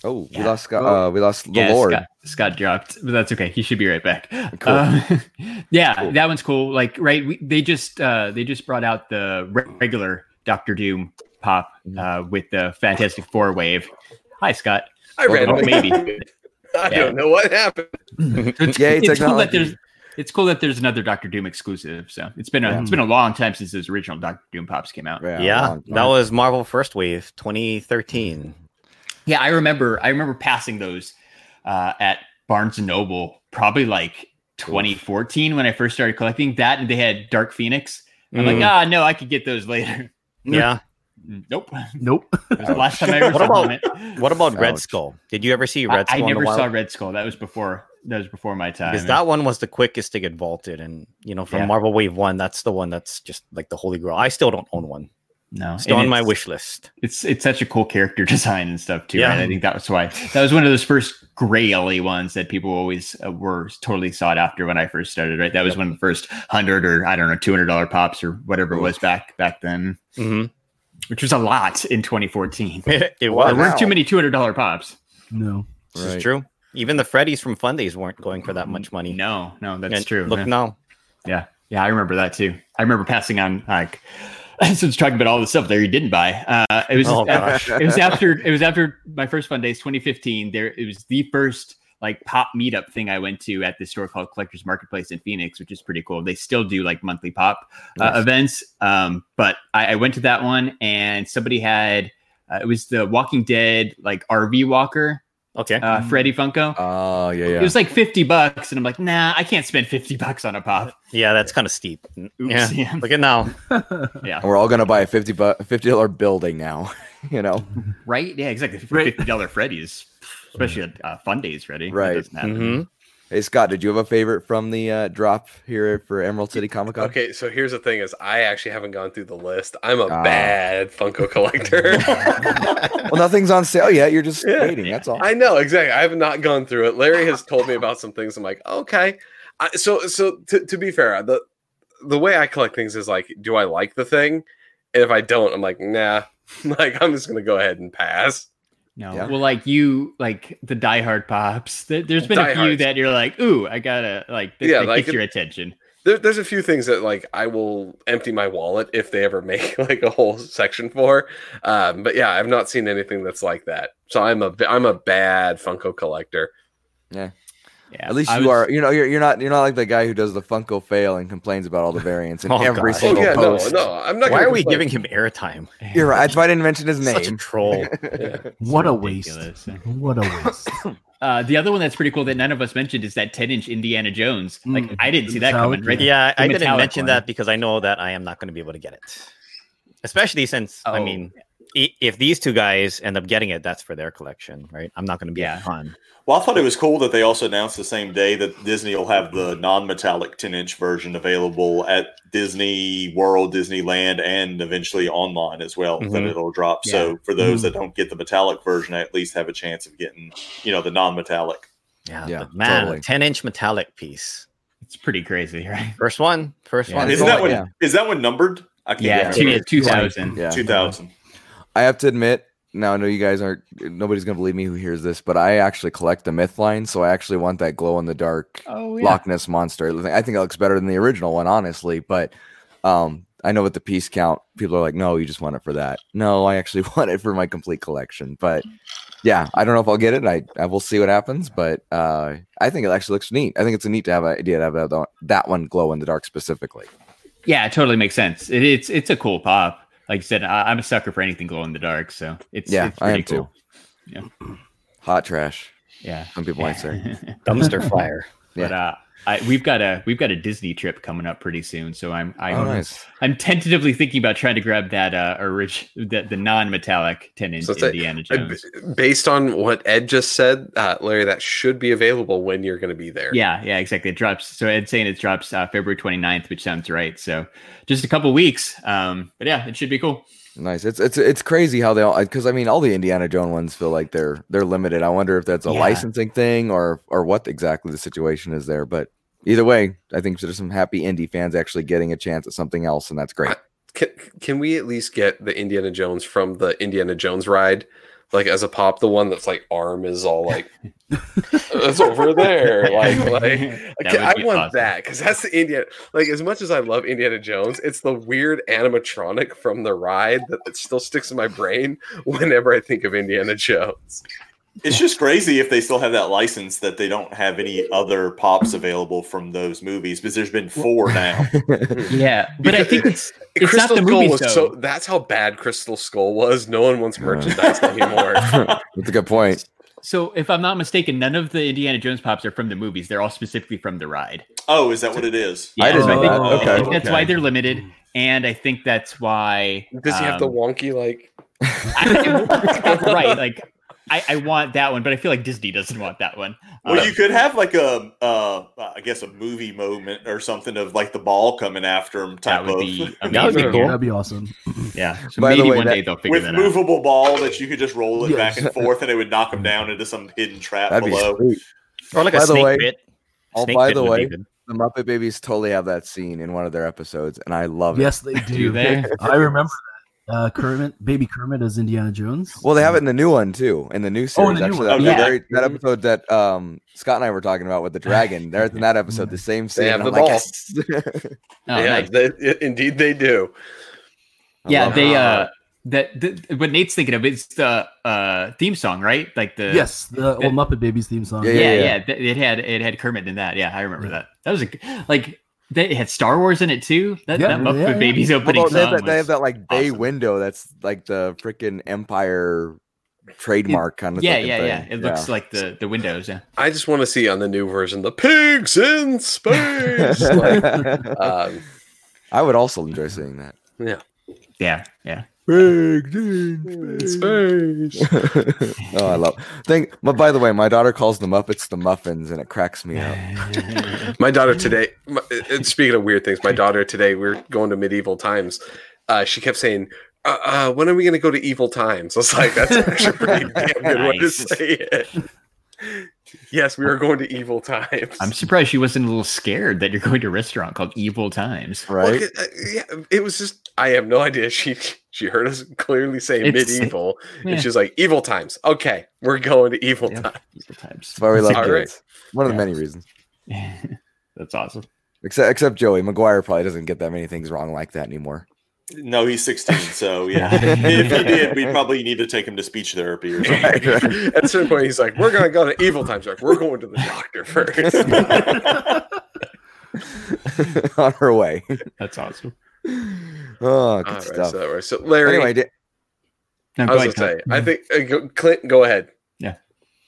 oh, we lost Scott. Uh, we lost the yeah, Lord. Scott, Scott dropped, but that's okay. He should be right back. Cool. Um, [LAUGHS] yeah, Cool. that one's cool. Like, right? We, they just uh, they just brought out the re- regular Doctor Doom pop Mm-hmm. uh, with the Fantastic Four wave. Hi, Scott. I read Oh, maybe. [LAUGHS] I Yeah. don't know what happened. [LAUGHS] It's, Yay, it's cool that technology. there's it's cool that there's another Doctor Doom exclusive. So it's been a Yeah. it's been a long time since those original Doctor Doom pops came out. Yeah, Yeah, that was Marvel First Wave 2013. Yeah, I remember. I remember passing those uh, at Barnes and Noble, probably like 2014 when I first started collecting that, and they had Dark Phoenix. I'm like, Mm. ah, no, I could get those later. [LAUGHS] Yeah. Nope. Nope. [LAUGHS] That was the last time I [LAUGHS] ever What saw about- it. What about Red Ouch. Skull? Did you ever see Red I Skull? in the never saw? Red Skull. That was before. That was before my time. because that one was the quickest to get vaulted, and you know, from Yeah. Marvel Wave One, that's the one that's just like the holy grail. I still don't own one. no, Still and on my wish list. It's it's such a cool character [LAUGHS] design and stuff too. Yeah. Right? I think that was why that was one of those first graily ones that people always uh, were totally sought after when I first started. Right, that was one of the first hundred or I don't know two hundred dollar pops or whatever it was back back then, hmm which was a lot in 2014. [LAUGHS] it Well, There was. weren't too many two hundred dollar pops. No. This Right. is true. Even the Freddies from Fundays weren't going for that much money. No, no, that's And true. Look yeah. now. Yeah, yeah, I remember that too. I remember passing on like [LAUGHS] since talking about all the stuff there you didn't buy. Uh, it was Oh, gosh. it was after it was after my first Fundays 2015. There it was the first like pop meetup thing I went to at this store called Collectors Marketplace in Phoenix, which is pretty cool. They still do like monthly pop uh, events. Um, but I, I went to that one and somebody had uh, it was the Walking Dead like RV walker, Okay. uh, Freddy Funko. Oh yeah, yeah. It was like 50 bucks, and I'm like, nah, I can't spend 50 bucks on a pop. yeah, that's kind of steep. Oops, Yeah. yeah. Look at now. [LAUGHS] Yeah. And we're all gonna buy a fifty bu- fifty dollar building now. [LAUGHS] you know, Right? Yeah, exactly. Fifty dollar Freddy's, especially at uh, Fundays Freddy. That Right. doesn't happen. Mhm. Hey Scott, did you have a favorite from the uh, drop here for Emerald City Comic Con? Okay, so here's the thing: is I actually haven't gone through the list. I'm a Ah. bad Funko collector. [LAUGHS] [LAUGHS] Well, nothing's on sale yet. You're just Yeah. waiting. That's all. I know exactly. I have not gone through it. Larry has told me about some things. I'm like, okay. I, so, so to, to be fair, the the way I collect things is like, do I like the thing? And if I don't, I'm like, nah. [LAUGHS] like, I'm just gonna go ahead and pass. No. Yeah. Well, like you, like the Die Hard pops. There, there's been a few Diehards. that you're like, ooh, I gotta like. That, Yeah, that like gets it- your attention. There, there's a few things that like I will empty my wallet if they ever make [LAUGHS] like a whole section for. Um, but yeah, I've not seen anything that's like that. So I'm a I'm a bad Funko collector. Yeah. At least I you was- are. You know, you're, you're not. You're not like the guy who does the Funko fail and complains about all the [LAUGHS] variants in Oh, every God. Oh single yeah, no, post. no, I'm not. Why gonna are we complain. giving him airtime? [LAUGHS] You're right. That's why I didn't mention his Such a name. troll. [LAUGHS] What a waste. What a waste. Uh, the other one that's pretty cool that none of us mentioned is that 10 inch Indiana Jones. Like Mm, I didn't see that coming. Right? Yeah, The I didn't mention one. that because I know that I am not going to be able to get it. Especially since, I Oh. mean, i- if these two guys end up getting it, that's for their collection, right? I'm not going to be Yeah. yeah. fun. Well, I thought it was cool that they also announced the same day that Disney will have the non-metallic 10-inch version available at Disney World, Disneyland, and eventually online as well. That Mhm. it'll drop. So for those that don't get the metallic version, at least have a chance of getting, you know, the non-metallic. Yeah, Yeah, man, totally. 10 inch metallic piece. It's pretty crazy, right? First one, first Yeah. one. Isn't Oh, that one? yeah. Is that one numbered? I can't Yeah, remember. two, 2000. Yeah. Two thousand. I have to admit, now I know you guys aren't. Nobody's gonna believe me who hears this, but I actually collect the myth line, so I actually want that glow in the dark Oh, Loch Ness monster. I think it looks better than the original one, honestly. But um, I know with the piece count, people are like, "No, you just want it for that." No, I actually [LAUGHS] want it for my complete collection. But yeah, I don't know if I'll get it. I, I will see what happens. But uh, I think it actually looks neat. I think it's a neat to have an idea to have that, that one glow in the dark specifically. Yeah, it totally makes sense. It, it's it's a cool pop. Like I said, I, I'm a sucker for anything glow in the dark. So it's Yeah, it's I pretty am too. cool. Hot trash. Yeah, Some people might say. [LAUGHS] Dumpster fire. but uh, I, we've got a we've got a Disney trip coming up pretty soon. So I'm I'm Oh, nice. I'm tentatively thinking about trying to grab that uh orig- the, the non-metallic 10 inch So it's a- Indiana I- Jones. based on what Ed just said, uh, Larry, that should be available when you're going to be there. Yeah, yeah, exactly. It drops. So Ed's saying it drops uh, February 29th, which sounds right. So just a couple weeks. Um, but yeah, it should be cool. Nice. It's it's it's crazy how they all because I mean all the Indiana Jones ones feel like they're they're limited. I wonder if that's a Yeah. licensing thing or or what exactly the situation is there. But either way, I think there's some happy indie fans actually getting a chance at something else, and that's great. Can, can we at least get the Indiana Jones from the Indiana Jones ride? Like as a pop, the one that's like arm is all like [LAUGHS] it's over there. Like, like That I want awesome. that because that's the Indiana. Like as much as I love Indiana Jones, it's the weird animatronic from the ride that, that still sticks in my brain whenever I think of Indiana Jones. It's just crazy if they still have that license that they don't have any other pops available from those movies because there's been four [LAUGHS] now. Yeah, but I think it's it's Crystal not the Skull movies was though. so that's how bad Crystal Skull was. No one wants merchandise anymore. [LAUGHS] That's a good point. So if I'm not mistaken, none of the Indiana Jones pops are from the movies. They're all specifically from the ride. oh, is that what it is? I didn't so know think, that. I Okay. think that's why they're limited, and I think that's why Does he have the um, wonky like? I, right? Like I, I want that one, but I feel like Disney doesn't want that one. Well, Um, you could have like a, uh, I guess, a movie moment or something of like the ball coming after him type that would of be [LAUGHS] That would be cool. That'd be awesome. Yeah. [LAUGHS] So By the maybe way, one that- day they'll figure with that out. movable ball that you could just roll it back and forth and it would knock him down into some hidden trap That'd be below. sweet. Or like By a snake way- pit. Oh, Snake by the way, the Muppet Babies totally have that scene in one of their episodes, and I love it. Yes, they do. Do they? [LAUGHS] I remember that. Uh, Kermit, baby Kermit as Indiana Jones. Well, they have it in the new one too, in the new series. Oh, the new Actually, one. that, Oh, yeah. very- that episode that um, Scott and I were talking about with the dragon. They're in that episode, the same scene. have the I'm ball. yes. [LAUGHS] Oh, yeah, nice. they, indeed they do. I yeah, they it. uh that the, what Nate's thinking of is the uh theme song, right? Like the yes, the old Muppet Babies theme song. Yeah, yeah, yeah. yeah. th- It had it had Kermit in that. Yeah, I remember that. That was a g- like they it had Star Wars in it too. That, Yeah, that Muppet yeah, yeah. Babies Well, opening they, have song. that, they have that like bay awesome. window that's like the freaking Empire trademark kind of yeah, looking yeah, thing. yeah. It looks like the the windows. Yeah. I just want to see on the new version the pigs in space. like, [LAUGHS] um, I would also enjoy seeing that. Yeah yeah, yeah. Pigs in space. [LAUGHS] oh, I love. Think, but by the way, my daughter calls the Muppets the muffins, and it cracks me up. [LAUGHS] My daughter today. My, speaking of weird things, my daughter today. We are going to medieval times. Uh, she kept saying, uh, uh, "When are we going to go to evil times?" I was like, "That's actually pretty damn good way to say it." Yes, we are going to evil times. I'm surprised she wasn't a little scared that you're going to a restaurant called Evil Times. Well, Right? uh, yeah, it was just I have no idea. She she heard us clearly say It's- medieval, Yeah. and she's like, "Evil times." Okay, we're going to evil Yeah. times. Evil Times. That's why we love All right. kids. One of the Yeah. many reasons. [LAUGHS] That's awesome. Except except Joey McGuire probably doesn't get that many things wrong like that anymore. No, he's 16. So yeah, [LAUGHS] if he did, we'd [LAUGHS] probably need to take him to speech therapy or something. Right, right. At a certain point, he's like, "We're gonna go to evil times." We're Like, we're going to the doctor first. [LAUGHS] On her way. That's awesome. Oh, good All right, stuff. so, that so Larry, anyway, di- No, I was ahead, gonna say, Clint. I think uh, Clint, go ahead. Yeah.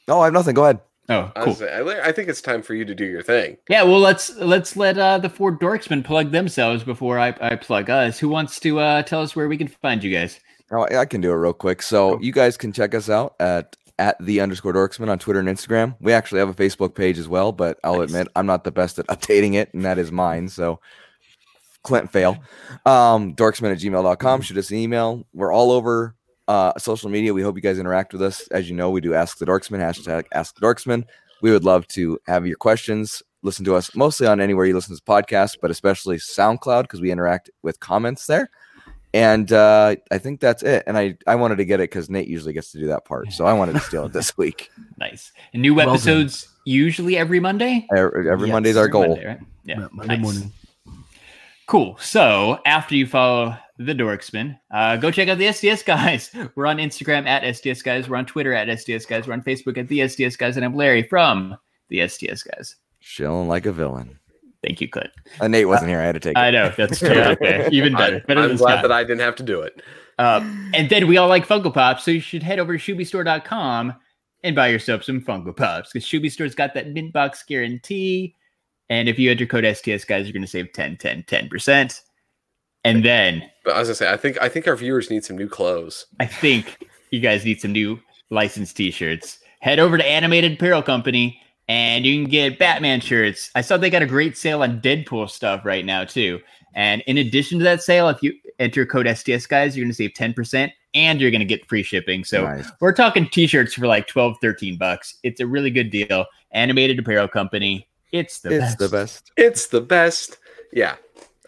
Oh, I have nothing. Go ahead. Oh, I, cool. gonna I think it's time for you to do your thing. Yeah, well, let's let's let uh, the four dorksmen plug themselves before I, I plug us. Who wants to uh, tell us where we can find you guys? Oh, I I can do it real quick. So you guys can check us out at at the underscore dorksmen on Twitter and Instagram. We actually have a Facebook page as well, but I'll Nice. admit I'm not the best at [LAUGHS] updating it, and that is mine. So Clint fail. Um, dorksmen at gmail.com. Shoot us an email. We're all over uh, social media. We hope you guys interact with us. As you know, we do Ask the Dorksmen, hashtag Ask the Dorksmen. We would love to have your questions. Listen to us mostly on anywhere you listen to this podcast, but especially SoundCloud because we interact with comments there. And uh, I think that's it. And I, I wanted to get it because Nate usually gets to do that part. So I wanted to steal it this [LAUGHS] week. Nice. And new Well episodes usually every Monday. Every, every Yes, Monday's our goal. Monday, right? Yeah. Yeah, Monday nice. morning. Cool. So after you follow the Dorksmen, uh, go check out the STS guys. [LAUGHS] We're on Instagram at STS guys. We're on Twitter at STS guys. We're on Facebook at the STS guys. And I'm Larry from the STS guys. Chilling like a villain. Thank you, Clint. Uh, Nate wasn't here. I had to take it. I know that's true. [LAUGHS] Okay. Even better. I, better I'm than glad Scott. that I didn't have to do it. Uh, and then we all like Funko Pops, so you should head over to ShubiStore.com and buy yourself some Funko Pops because Shubi Store's got that mint box guarantee. And if you enter code STS, guys, you're going to save 10, 10, 10%. And then But as I say, I think I think our viewers need some new clothes. I think you guys need some new licensed t-shirts. Head over to Animated Apparel Company and you can get Batman shirts. I saw they got a great sale on Deadpool stuff right now too. And in addition to that sale, if you enter code STS guys, you're going to save 10% and you're going to get free shipping. So Nice. we're talking t-shirts for like 12, 13 bucks. It's a really good deal. Animated Apparel Company. It's the it's best. the best. It's the best. Yeah,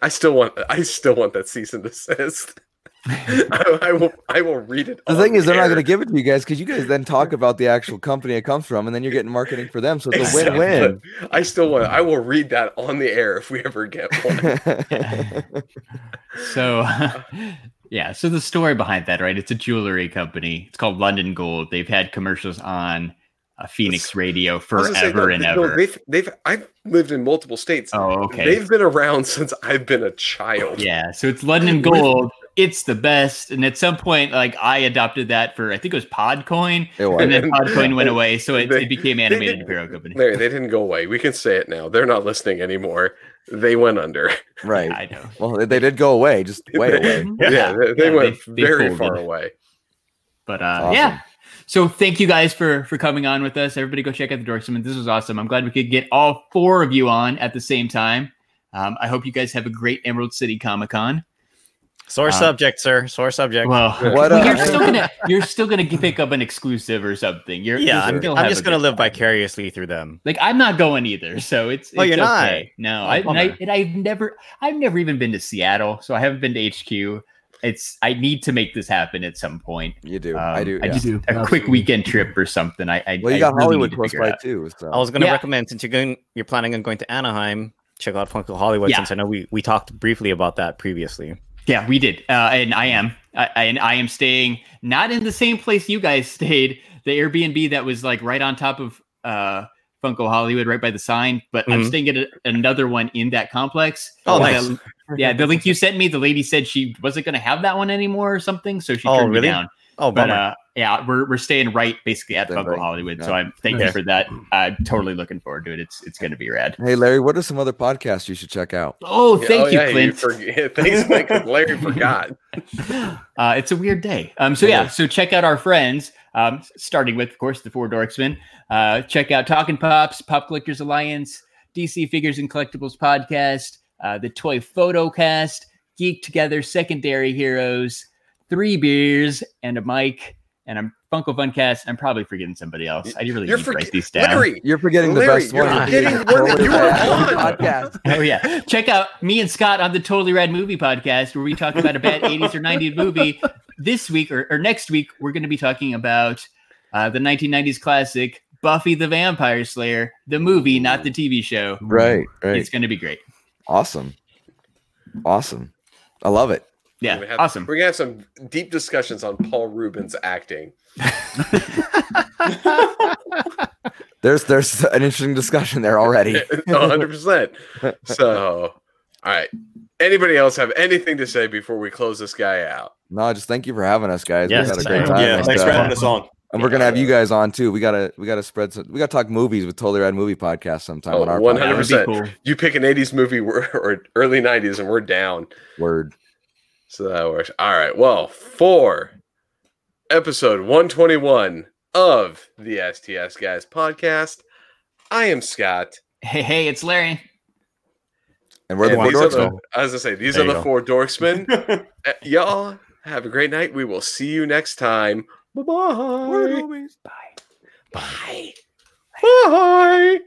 I still want. I still want that cease and desist. I, I will. I will read it. The thing is, they're not going to give it to you guys because you guys then talk about the actual company it comes from, and then you're getting marketing for them. So it's a win-win. I still want. I will read that on the air if we ever get one. [LAUGHS] So, [LAUGHS] yeah. So the story behind that, right? It's a jewelry company. It's called London Gold. They've had commercials on uh, Phoenix That's- Radio I say, forever no, and no, ever. They've, they've. I've lived in multiple states. oh, okay. They've been around [LAUGHS] since I've been a child. yeah. So it's London Gold. It's the best. And at some point, like I adopted that for I think it was Podcoin, It was. and then [LAUGHS] Podcoin went away, so it, They- it became Animated did- Apparel Company. Larry, they didn't go away. We can say it now. They're not listening anymore. They went under. [LAUGHS] right. I know. Well, they, they did go away, just way away. Yeah, they, they Yeah, went they- they very folded. far away. But uh, Awesome. yeah. So thank you guys for for coming on with us. Everybody go check out the Dorksmen. This was awesome. I'm glad we could get all four of you on at the same time. Um, I hope you guys have a great Emerald City Comic Con. Sore Uh, subject, sir. Sore subject. Well, What, [LAUGHS] well, uh, you're still gonna you're still gonna pick up an exclusive or something. You're yeah, I'm, I'm just gonna live time. vicariously through them. Like I'm not going either, so it's. Oh, it's you're not? No, Oh, I, and I and I've never I've never even been to Seattle, so I haven't been to HQ. It's I need to make this happen at some point. You do. Um, I do. I just You do, a quick weekend trip or something. I, I well, you I got really Hollywood close by out. too. So I was going to Yeah. recommend since you're going, you're planning on going to Anaheim. Check out Funko Hollywood. Yeah. Since I know we we talked briefly about that previously. Yeah, we did, uh, and I am, I, I, and I am staying not in the same place you guys [LAUGHS] stayed. The Airbnb that was like right on top of uh, Funko Hollywood, right by the sign. But I'm Mhm. staying at a, another one in that complex. Oh, nice. Yeah, the link you sent me, the lady said she wasn't going to have that one anymore or something, so she Oh, turned really? me down. Oh, But uh, yeah, we're we're staying right basically at Staying Funko right. Hollywood. So I'm thank you for that. I'm totally looking forward to it. It's it's going to be rad. hey, Larry, what are some other podcasts you should check out? Oh, Yeah, thank oh, you, yeah, Clint. forget- [LAUGHS] thanks, Mike. 'cause Larry [LAUGHS] forgot. Uh, it's a weird day. Um, so It yeah, so check out our friends. Um, starting with, of course, the Four Dorksmen. Uh, check out Talking Pops, Pop Collectors Alliance, DC Figures and Collectibles Podcast, uh, the Toy Photo Cast, Geek Together, Secondary Heroes, Three Beers, and a mic, and I'm Funko Funcast. I'm probably forgetting somebody else. I really You're need to write these down. Larry, You're forgetting the Larry, best you're one. forgetting [LAUGHS] one you were on. podcast. Oh yeah, check out me and Scott on the Totally Rad Movie Podcast, where we talk about a bad [LAUGHS] '80s or '90s movie. This week or, or next week, we're going to be talking about uh, the 1990s classic Buffy the Vampire Slayer, the movie, not the TV show. Right, right. It's going to be great. Awesome. Awesome. I love it. Yeah, We're have- awesome. We're gonna have some deep discussions on Paul Reubens acting. [LAUGHS] There's there's an interesting discussion there already. [LAUGHS] hundred percent. So, all right. Anybody else have anything to say before we close this guy out? No, just thank you for having us, guys. Yes, we had a great time. yeah, thanks for having us on. And we're gonna have you guys on too. We gotta we gotta spread some. We gotta talk movies with Totally Rad Movie Podcast sometime Oh, on our one hundred percent. You pick an '80s movie [LAUGHS] or early '90s, and we're down. word. So that works. All right. Well, for episode 121 of the STS Guys podcast, I am Scott. Hey, hey, it's Larry. And we're the and four these are dorks. the, man. I was gonna say these There are the go. four dorksmen. [LAUGHS] Uh, y'all have a great night. We will see you next time. Bye-bye. Bye. Bye. Romantic,